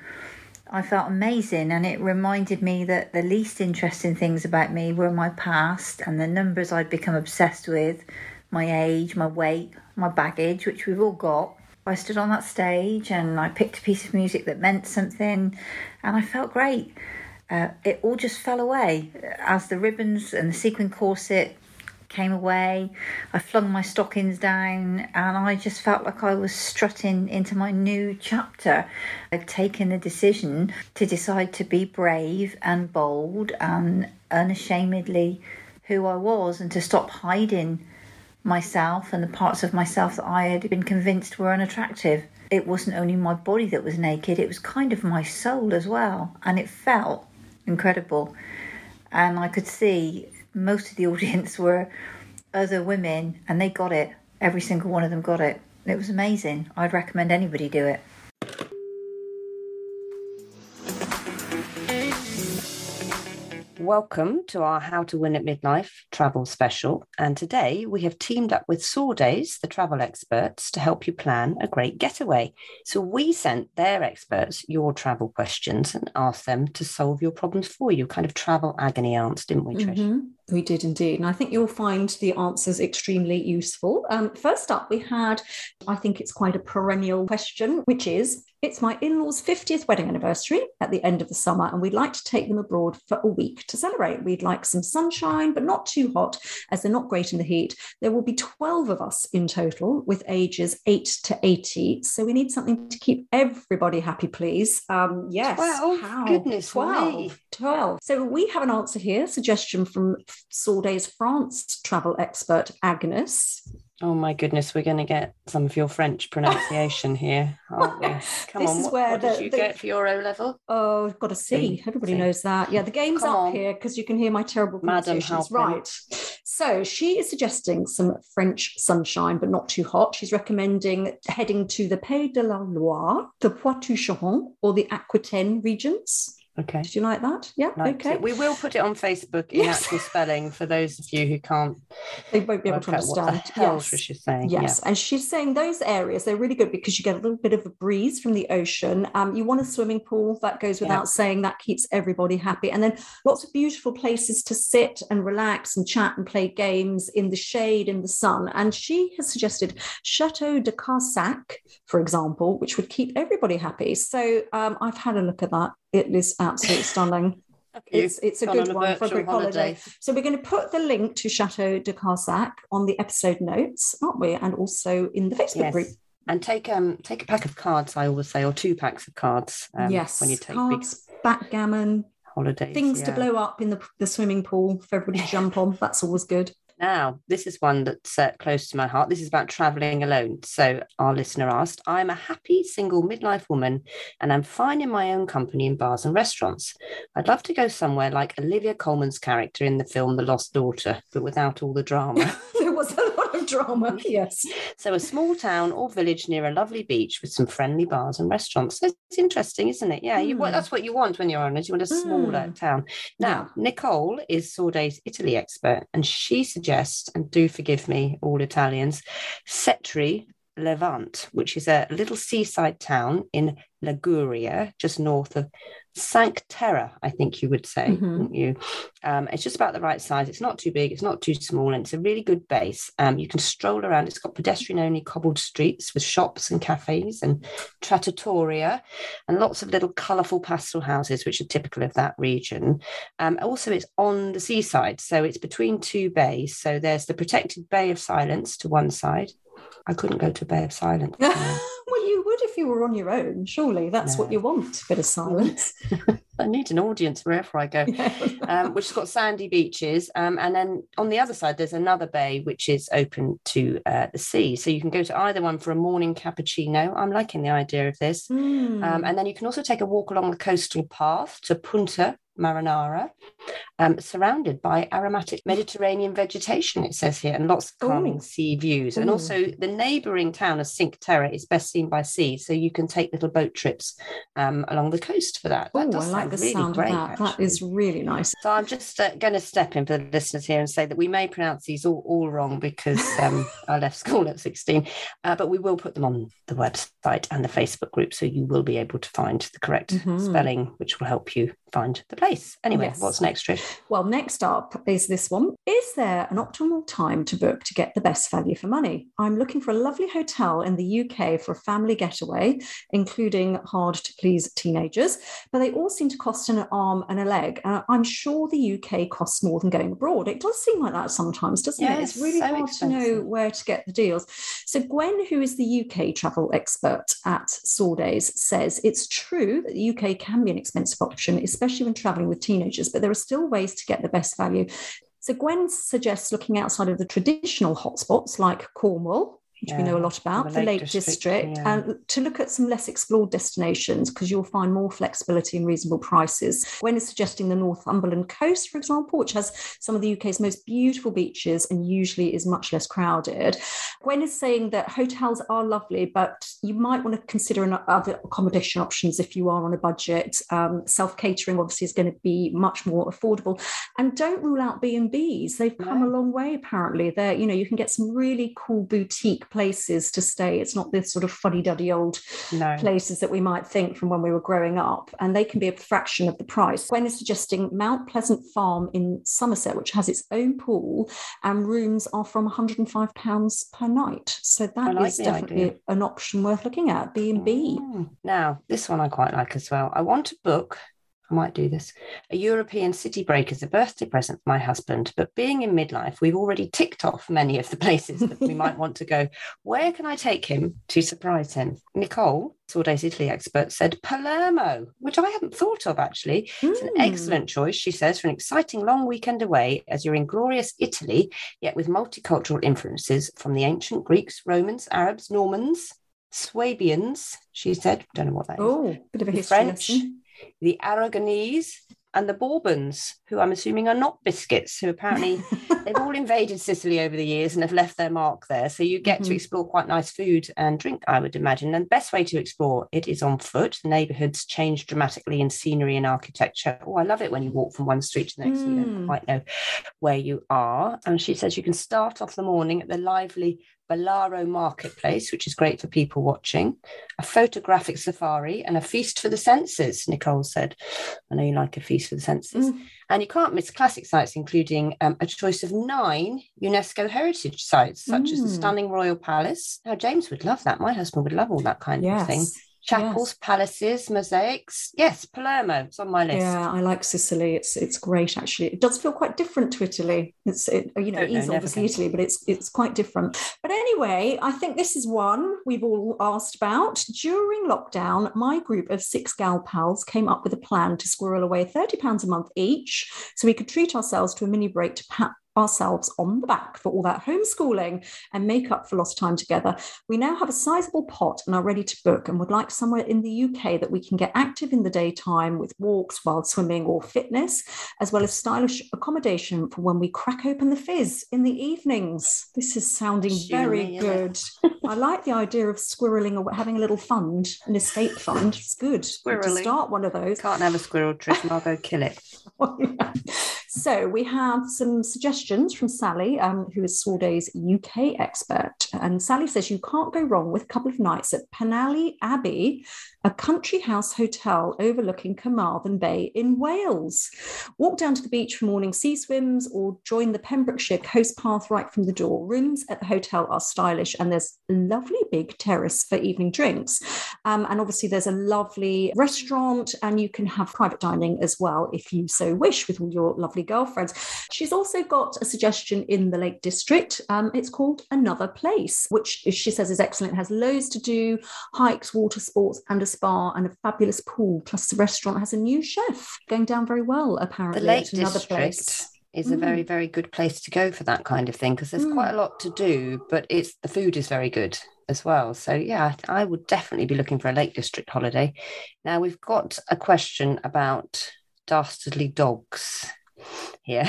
I felt amazing, and it reminded me that the least interesting things about me were my past and the numbers I'd become obsessed with my age, my weight, my baggage, which we've all got. I stood on that stage and I picked a piece of music that meant something, and I felt great. Uh, it all just fell away as the ribbons and the sequin corset came away. I flung my stockings down and I just felt like I was strutting into my new chapter. I'd taken the decision to decide to be brave and bold and unashamedly who I was and to stop hiding myself and the parts of myself that I had been convinced were unattractive. It wasn't only my body that was naked, it was kind of my soul as well. And it felt incredible. And I could see most of the audience were other women and they got it. Every single one of them got it. It was amazing. I'd recommend anybody do it. Welcome to our How to Win at Midlife travel special. And today we have teamed up with Sawdays, the travel experts, to help you plan a great getaway. So we sent their experts your travel questions and asked them to solve your problems for you, kind of travel agony aunts, didn't we, Trish? Mm-hmm. We did indeed. And I think you'll find the answers extremely useful. Um, first up, we had, I think it's quite a perennial question, which is it's my in law's 50th wedding anniversary at the end of the summer, and we'd like to take them abroad for a week to celebrate. We'd like some sunshine, but not too hot, as they're not great in the heat. There will be 12 of us in total with ages 8 to 80. So we need something to keep everybody happy, please. Um, yes. 12. How? Goodness 12. Me. 12. So we have an answer here, suggestion from Sawdays France travel expert Agnes. Oh my goodness, we're going to get some of your French pronunciation here, aren't we? Come this on, is what, where what the, did you the, get for your O level? Oh, I've got a C. Everybody C. knows that. Yeah, the game's Come up on. here because you can hear my terrible pronunciations. Right. So she is suggesting some French sunshine, but not too hot. She's recommending heading to the Pays de la Loire, the Poitou-Charentes, or the Aquitaine regions. Okay. Did you like that? Yeah. Liked okay. it. We will put it on Facebook in Yes. actual spelling for those of you who can't They won't be able to out what the understand. hell Yes. Trish is saying. Yes, and she's saying those areas they're really good because you get a little bit of a breeze from the ocean. Um, you want a swimming pool that goes Yeah. without saying that keeps everybody happy, and then lots of beautiful places to sit and relax and chat and play games in the shade in the sun. And she has suggested Chateau de Carsac, for example, which would keep everybody happy. So um, I've had a look at that. It is absolutely stunning. It's it's a good on a one for a virtual Greek holiday. So we're going to put the link to Chateau de Carsac on the episode notes, aren't we? And also in the Facebook Yes. group. And take um take a pack of cards, I always say, or two packs of cards. Um, yes, When you take cards, backgammon, big holidays. things to blow up in the, the swimming pool for everybody to jump on. That's always good. Now, this is one that's uh, close to my heart. This is about traveling alone. So, our listener asked, I'm a happy single midlife woman and I'm fine in my own company in bars and restaurants. I'd love to go somewhere like Olivia Colman's character in the film The Lost Daughter, but without all the drama. was a lot of drama. Yes. so, a small town or village near a lovely beach with some friendly bars and restaurants. So it's interesting, isn't it? Yeah, you, well, Hmm. that's what you want when you're on it. You want a smaller Hmm. town. Now, Nicole is Sawdays' Italy expert, and she suggests, and do forgive me, all Italians, Sestri Levante, which is a little seaside town in Liguria, just north of Cinque Terre, I think you would say, Mhm. wouldn't you? Um, it's just about the right size. It's not too big, it's not too small, and it's a really good base. Um, you can stroll around. It's got pedestrian-only cobbled streets with shops and cafes and trattoria, and lots of little colourful pastel houses, which are typical of that region. Um, also, it's on the seaside, so it's between two bays. So there's the protected Bay of Silence to one side. I couldn't go to Bay of Silence. well, you would if you were on your own. Surely that's what you want a bit of silence. I need an audience wherever I go. um, which has got sandy beaches. Um, and then on the other side, there's another bay which is open to uh, the sea. So you can go to either one for a morning cappuccino. I'm liking the idea of this. Hmm. Um, and then you can also take a walk along the coastal path to Punta Marinara, um, surrounded by aromatic Mediterranean vegetation, it says here, and lots of calming Ooh. sea views. And Ooh. also, the neighbouring town of Cinque Terre is best seen by sea, so you can take little boat trips um, along the coast for that. That Oh, I like the really sound great, of that. That actually. is really nice. So I'm just uh, going to step in for the listeners here and say that we may pronounce these all, all wrong because um, I left school at 16, uh, but we will put them on the website and the Facebook group, so you will be able to find the correct Mhm. spelling, which will help you find the place. Anyway, Yes. what's next, Trish? Well, next up is this one. Is there an optimal time to book to get the best value for money? I'm looking for a lovely hotel in the UK for a family getaway, including hard to please teenagers, but they all seem to cost an arm and a leg. Uh, I'm sure the UK costs more than going abroad. It does seem like that sometimes, doesn't Yeah, it? It's really so hard to know where to get the deals. So, Gwen, who is the UK travel expert at Sawdays, says it's true that the UK can be an expensive option, especially when traveling with teenagers, but there are still ways to get the best value. So, Gwen suggests looking outside of the traditional hotspots like Cornwall. Which we know a lot about, the the Lake Lake District, District, yeah. and to look at some less explored destinations because you'll find more flexibility and reasonable prices. Gwen is suggesting the Northumberland coast, for example, which has some of the UK's most beautiful beaches and usually is much less crowded. Gwen is saying that hotels are lovely, but you might want to consider other accommodation options if you are on a budget. Um, Self catering obviously is going to be much more affordable, and don't rule out B and B's. They've come a long way. Apparently, there you know you can get some really cool boutique places to stay. It's not this sort of fuddy duddy old No. places that we might think from when we were growing up, and they can be a fraction of the price. Gwen is suggesting Mount Pleasant Farm in Somerset, which has its own pool, and rooms are from £105 per night. So that is like the definitely idea. an option worth looking at. B and B. Mm. Now, this one I quite like as well. I want to book, I might do this, a European city break as a birthday present for my husband. But being in midlife, we've already ticked off many of the places that we might want to go. Where can I take him to surprise him? Nicole, Sawdays Italy expert, said Palermo, which I hadn't thought of actually. It's an Mm. excellent choice, she says, for an exciting long weekend away as you're in glorious Italy, yet with multicultural influences from the ancient Greeks, Romans, Arabs, Normans, Swabians, she said. Don't know what that is. Oh, bit of a history French, lesson. The Aragonese, and the Bourbons, who I'm assuming are not biscuits, who apparently they've all invaded Sicily over the years and have left their mark there. So you get mm-hmm. to explore quite nice food and drink, I would imagine. And the best way to explore it is on foot. The neighborhoods change dramatically in scenery and architecture. Oh, I love it when you walk from one street to the next, mm. you don't mm. quite know where you are. And she says you can start off the morning at the lively Ballarò Marketplace, which is great for people watching, a photographic safari, and a feast for the senses, Nicole said. I know you like a feast for the senses. Mm. And you can't miss classic sites, including um, a choice of nine UNESCO heritage sites, such mm. as the mm. stunning Royal Palace. Now, James would love that. My husband would love all that kind yes. of thing chapels, yes. palaces, mosaics. Yes, Palermo. It's on my list. Yeah, I like Sicily. It's it's great actually. It does feel quite different to Italy. It's it, you know, it is obviously Italy, but it's it's quite different. But anyway, I think this is one we've all asked about. During lockdown, my group of six gal pals came up with a plan to squirrel away £30 a month each so we could treat ourselves to a mini break to pat ourselves on the back for all that homeschooling and make up for lost time together. We now have a sizable pot and are ready to book and would like somewhere in the UK that we can get active in the daytime with walks, wild swimming, or fitness, as well as stylish accommodation for when we crack open the fizz in the evenings. This is sounding very good. I like the idea of squirreling or having a little fund, an escape fund. It's good to start one of those. Can't have a squirrel trick, I'll go kill it. Oh, So we have some suggestions from Sally, um, who is Sawdays' UK expert. And Sally says you can't go wrong with a couple of nights at Penally Abbey a country house hotel overlooking Carmarthen Bay in Wales. Walk down to the beach for morning sea swims or join the Pembrokeshire coast path right from the door. Rooms at the hotel are stylish and there's a lovely big terrace for evening drinks. Um, and obviously, there's a lovely restaurant and you can have private dining as well if you so wish with all your lovely girlfriends. She's also got a suggestion in the Lake District. Um, it's called Another Place, which she says is excellent, it has loads to do, hikes, water sports, and a spa and a fabulous pool. Plus, the restaurant has a new chef going down very well, apparently. The Lake District place. is mm. a very, mm. very good place to go for that kind of thing because there's mm. quite a lot to do, but it's the food is very good as well. So yeah, I would definitely be looking for a Lake District holiday. Now we've got a question about dastardly dogs here.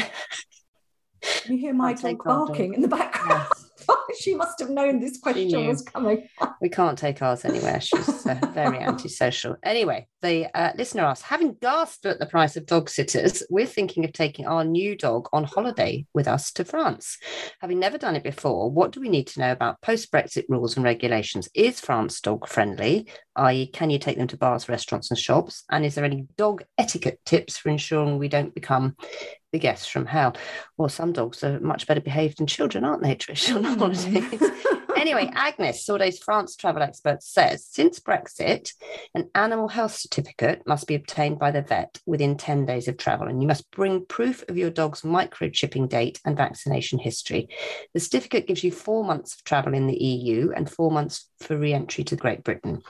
you hear my dog barking in the background? Yes. she must have known this question was coming. we can't take ours anywhere. She's uh, very antisocial. Anyway, the uh, listener asks, having gasped at the price of dog sitters, we're thinking of taking our new dog on holiday with us to France. Having never done it before, what do we need to know about post-Brexit rules and regulations? Is France dog friendly? i.e., can you take them to bars, restaurants, and shops? And is there any dog etiquette tips for ensuring we don't become the guests from hell? Well, some dogs are much better behaved than children, aren't they, Trish, on holidays? anyway, Agnes, Sawdays' France travel expert, says since Brexit, an animal health certificate must be obtained by the vet within 10 days of travel, and you must bring proof of your dog's microchipping date and vaccination history. The certificate gives you four months of travel in the EU and four months for re entry to Great Britain.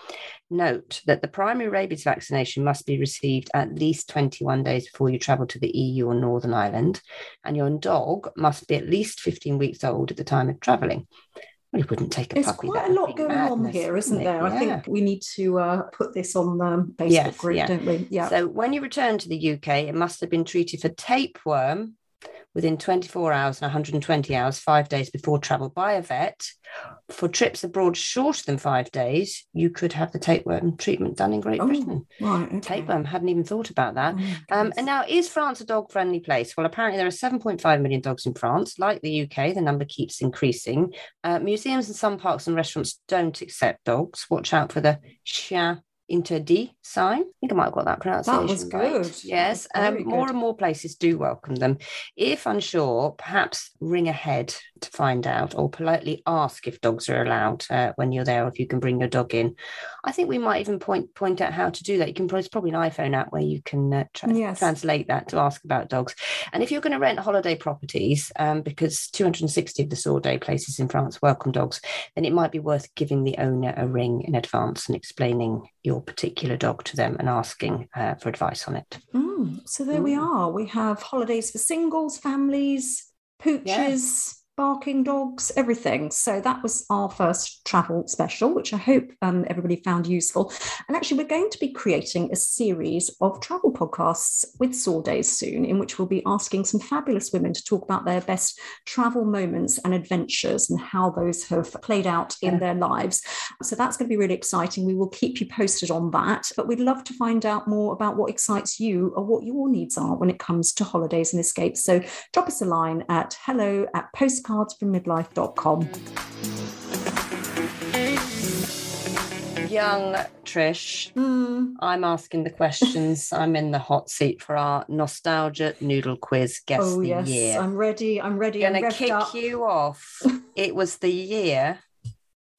Note that the primary rabies vaccination must be received at least 21 days before you travel to the EU or Northern Ireland, and your dog must be at least 15 weeks old at the time of travelling. Well, you wouldn't take a There's puppy. There's quite a lot going madness, on here, isn't there? Yeah. I think we need to uh, put this on the Facebook yes, group, yeah. don't we? Yeah. So when you return to the UK, it must have been treated for tapeworm within 24 hours and 120 hours, five days before travel by a vet. For trips abroad shorter than five days, you could have the tapeworm treatment done in Great oh, Britain. Right, okay. Tapeworm, hadn't even thought about that. Oh, um, and now, is France a dog friendly place? Well, apparently, there are 7.5 million dogs in France. Like the UK, the number keeps increasing. Uh, museums and some parks and restaurants don't accept dogs. Watch out for the chien interdit sign. I think I might have got that pronunciation. That was good. Right. Yes. Um, more and more places do welcome them. If unsure, perhaps ring ahead to find out or politely ask if dogs are allowed uh, when you're there or if you can bring your dog in. I think we might even point point out how to do that. You can there's probably an iPhone app where you can uh, tra- yes. translate that to ask about dogs. And if you're going to rent holiday properties, um, because 260 of the Sawdays places in France welcome dogs, then it might be worth giving the owner a ring in advance and explaining your particular dog to them and asking uh, for advice on it. Mm, so there mm. we are. We have holidays for singles, families, pooches. Yeah barking dogs, everything. So that was our first travel special, which I hope um, everybody found useful. And actually, we're going to be creating a series of travel podcasts with Sawdays soon, in which we'll be asking some fabulous women to talk about their best travel moments and adventures and how those have played out in Yeah. their lives. So that's going to be really exciting. We will keep you posted on that. But we'd love to find out more about what excites you or what your needs are when it comes to holidays and escapes. So drop us a line at hello at postcardsfrommidlife.com. Young Trish, Mm, I'm asking the questions. I'm in the hot seat for our nostalgia noodle quiz. Guess oh, the yes. year. I'm ready. I'm ready. I'm going to revved kick up. you off. it was the year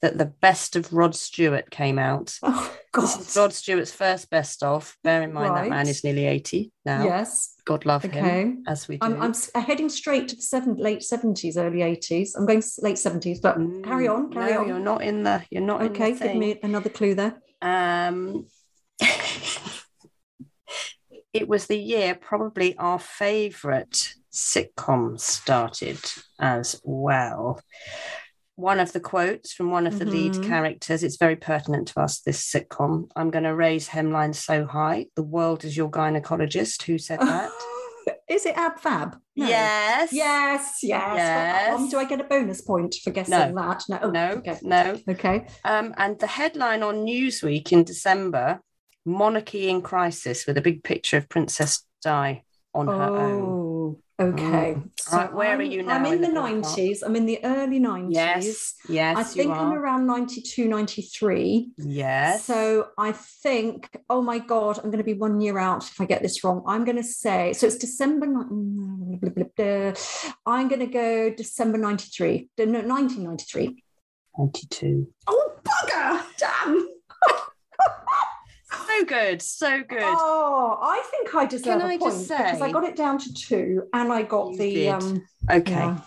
that the best of Rod Stewart came out. Oh, God. Rod Stewart's first best of. Bear in mind that man is nearly 80 now. Yes. God love him, Okay. as we do. I'm, I'm heading straight to the seven, late 70s, early 80s. I'm going late 70s, but carry on, carry Mm, no, on. you're not in the. You're not Okay, give thing. me another clue there. Um, it was the year probably our favourite sitcom started as well. One of the quotes from one of the lead Mhm. characters, it's very pertinent to us, this sitcom. I'm going to raise hemline so high. The world is your gynecologist. Who said that? Is it Ab Fab? No. Yes. Yes, yes. Yes. do I get a bonus point for guessing No. that? No. Oh, No, Okay. no. Okay. Um, and the headline on Newsweek in December Monarchy in Crisis with a big picture of Princess Di on her own. Okay. So Right, where are I'm- you now I'm in, in the the 90s. I'm in the early 90s. Yes, yes, I think I'm around 92, 93. yes. So I think, oh my God, I'm going to be one year out if I get this wrong. I'm going to say, so it's December, mm, blah, blah, blah. I'm going to go December 93, no, 1993. 92. Oh, bugger! Damn! So good, so good. Oh, I think I deserve Can a I point just because I got it down to two and I got You the, did. um, okay. yeah.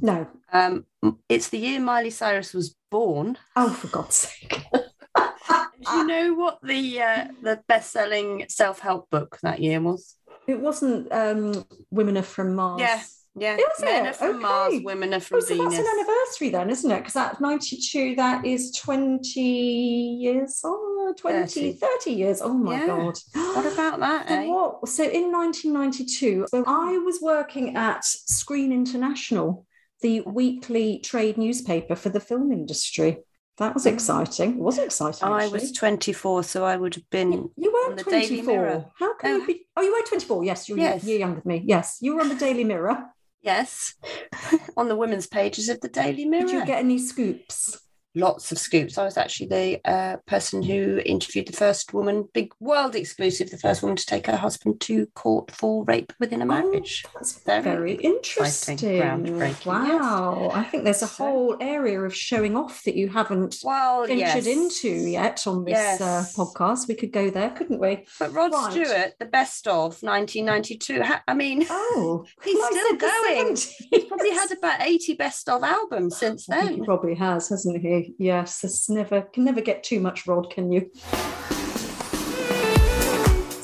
no. Um, it's the year Miley Cyrus was born. Oh, for God's sake. Do you know what the uh, the best selling self help book that year was? It wasn't um, Women Are From Mars. Yeah, yeah. Is Men it? are from Mars, women are from Oh, so Venus. that's an anniversary then, isn't it? Because that's 92, that is 20 years, oh, 20, 30, 30. years. Oh my Yeah. God. What about that, So eh? what? So in 1992, so I was working at Screen International, the weekly trade newspaper for the film industry. That was exciting. It was exciting. I was 24, so I would have been. You on weren't the Daily 24. Mirror. How can Oh. you be? Oh, you were 24. Yes, you're Yes. year younger than me. Yes, you were on the Daily Mirror. Yes, on the women's pages of the Daily Mirror. Did you get any scoops? Lots of scoops. I was actually the uh, person who interviewed the first woman, big world exclusive, the first woman to take her husband to court for rape within a marriage. That's Very very, interesting. groundbreaking, Wow. I think there's a So- whole area of showing off that you haven't Well, ventured yes. into yet on this Yes. uh, podcast. We could go there, couldn't we? But Rod Right. Stewart, the best of 1992. I mean, Oh, He's I still going. 70s. he's probably had about 80 best of albums since then. he probably has, hasn't he? Yes, it's never can never get too much Rod, can you?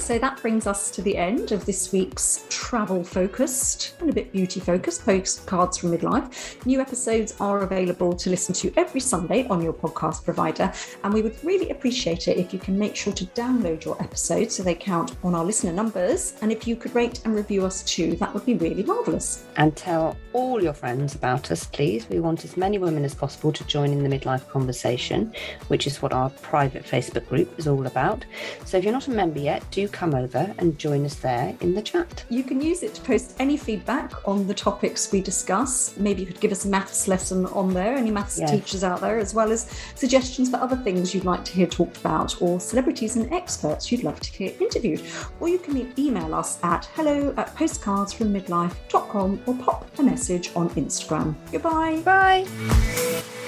So that brings us to the end of this week's travel focused and a bit beauty focused postcards from midlife. New episodes are available to listen to every Sunday on your podcast provider, and we would really appreciate it if you can make sure to download your episodes so they count on our listener numbers. And if you could rate and review us too, that would be really marvelous. And tell all your friends about us, please. We want as many women as possible to join in the midlife conversation, which is what our private Facebook group is all about. So if you're not a member yet, do come over and join us there in the chat. You can use it to post any feedback on the topics we discuss. Maybe you could give us a maths lesson on there, any maths Yes. teachers out there, as well as suggestions for other things you'd like to hear talked about or celebrities and experts you'd love to hear interviewed. Or you can email us at hello at postcardsfrommidlife.com or pop a message on Instagram. Goodbye. Bye.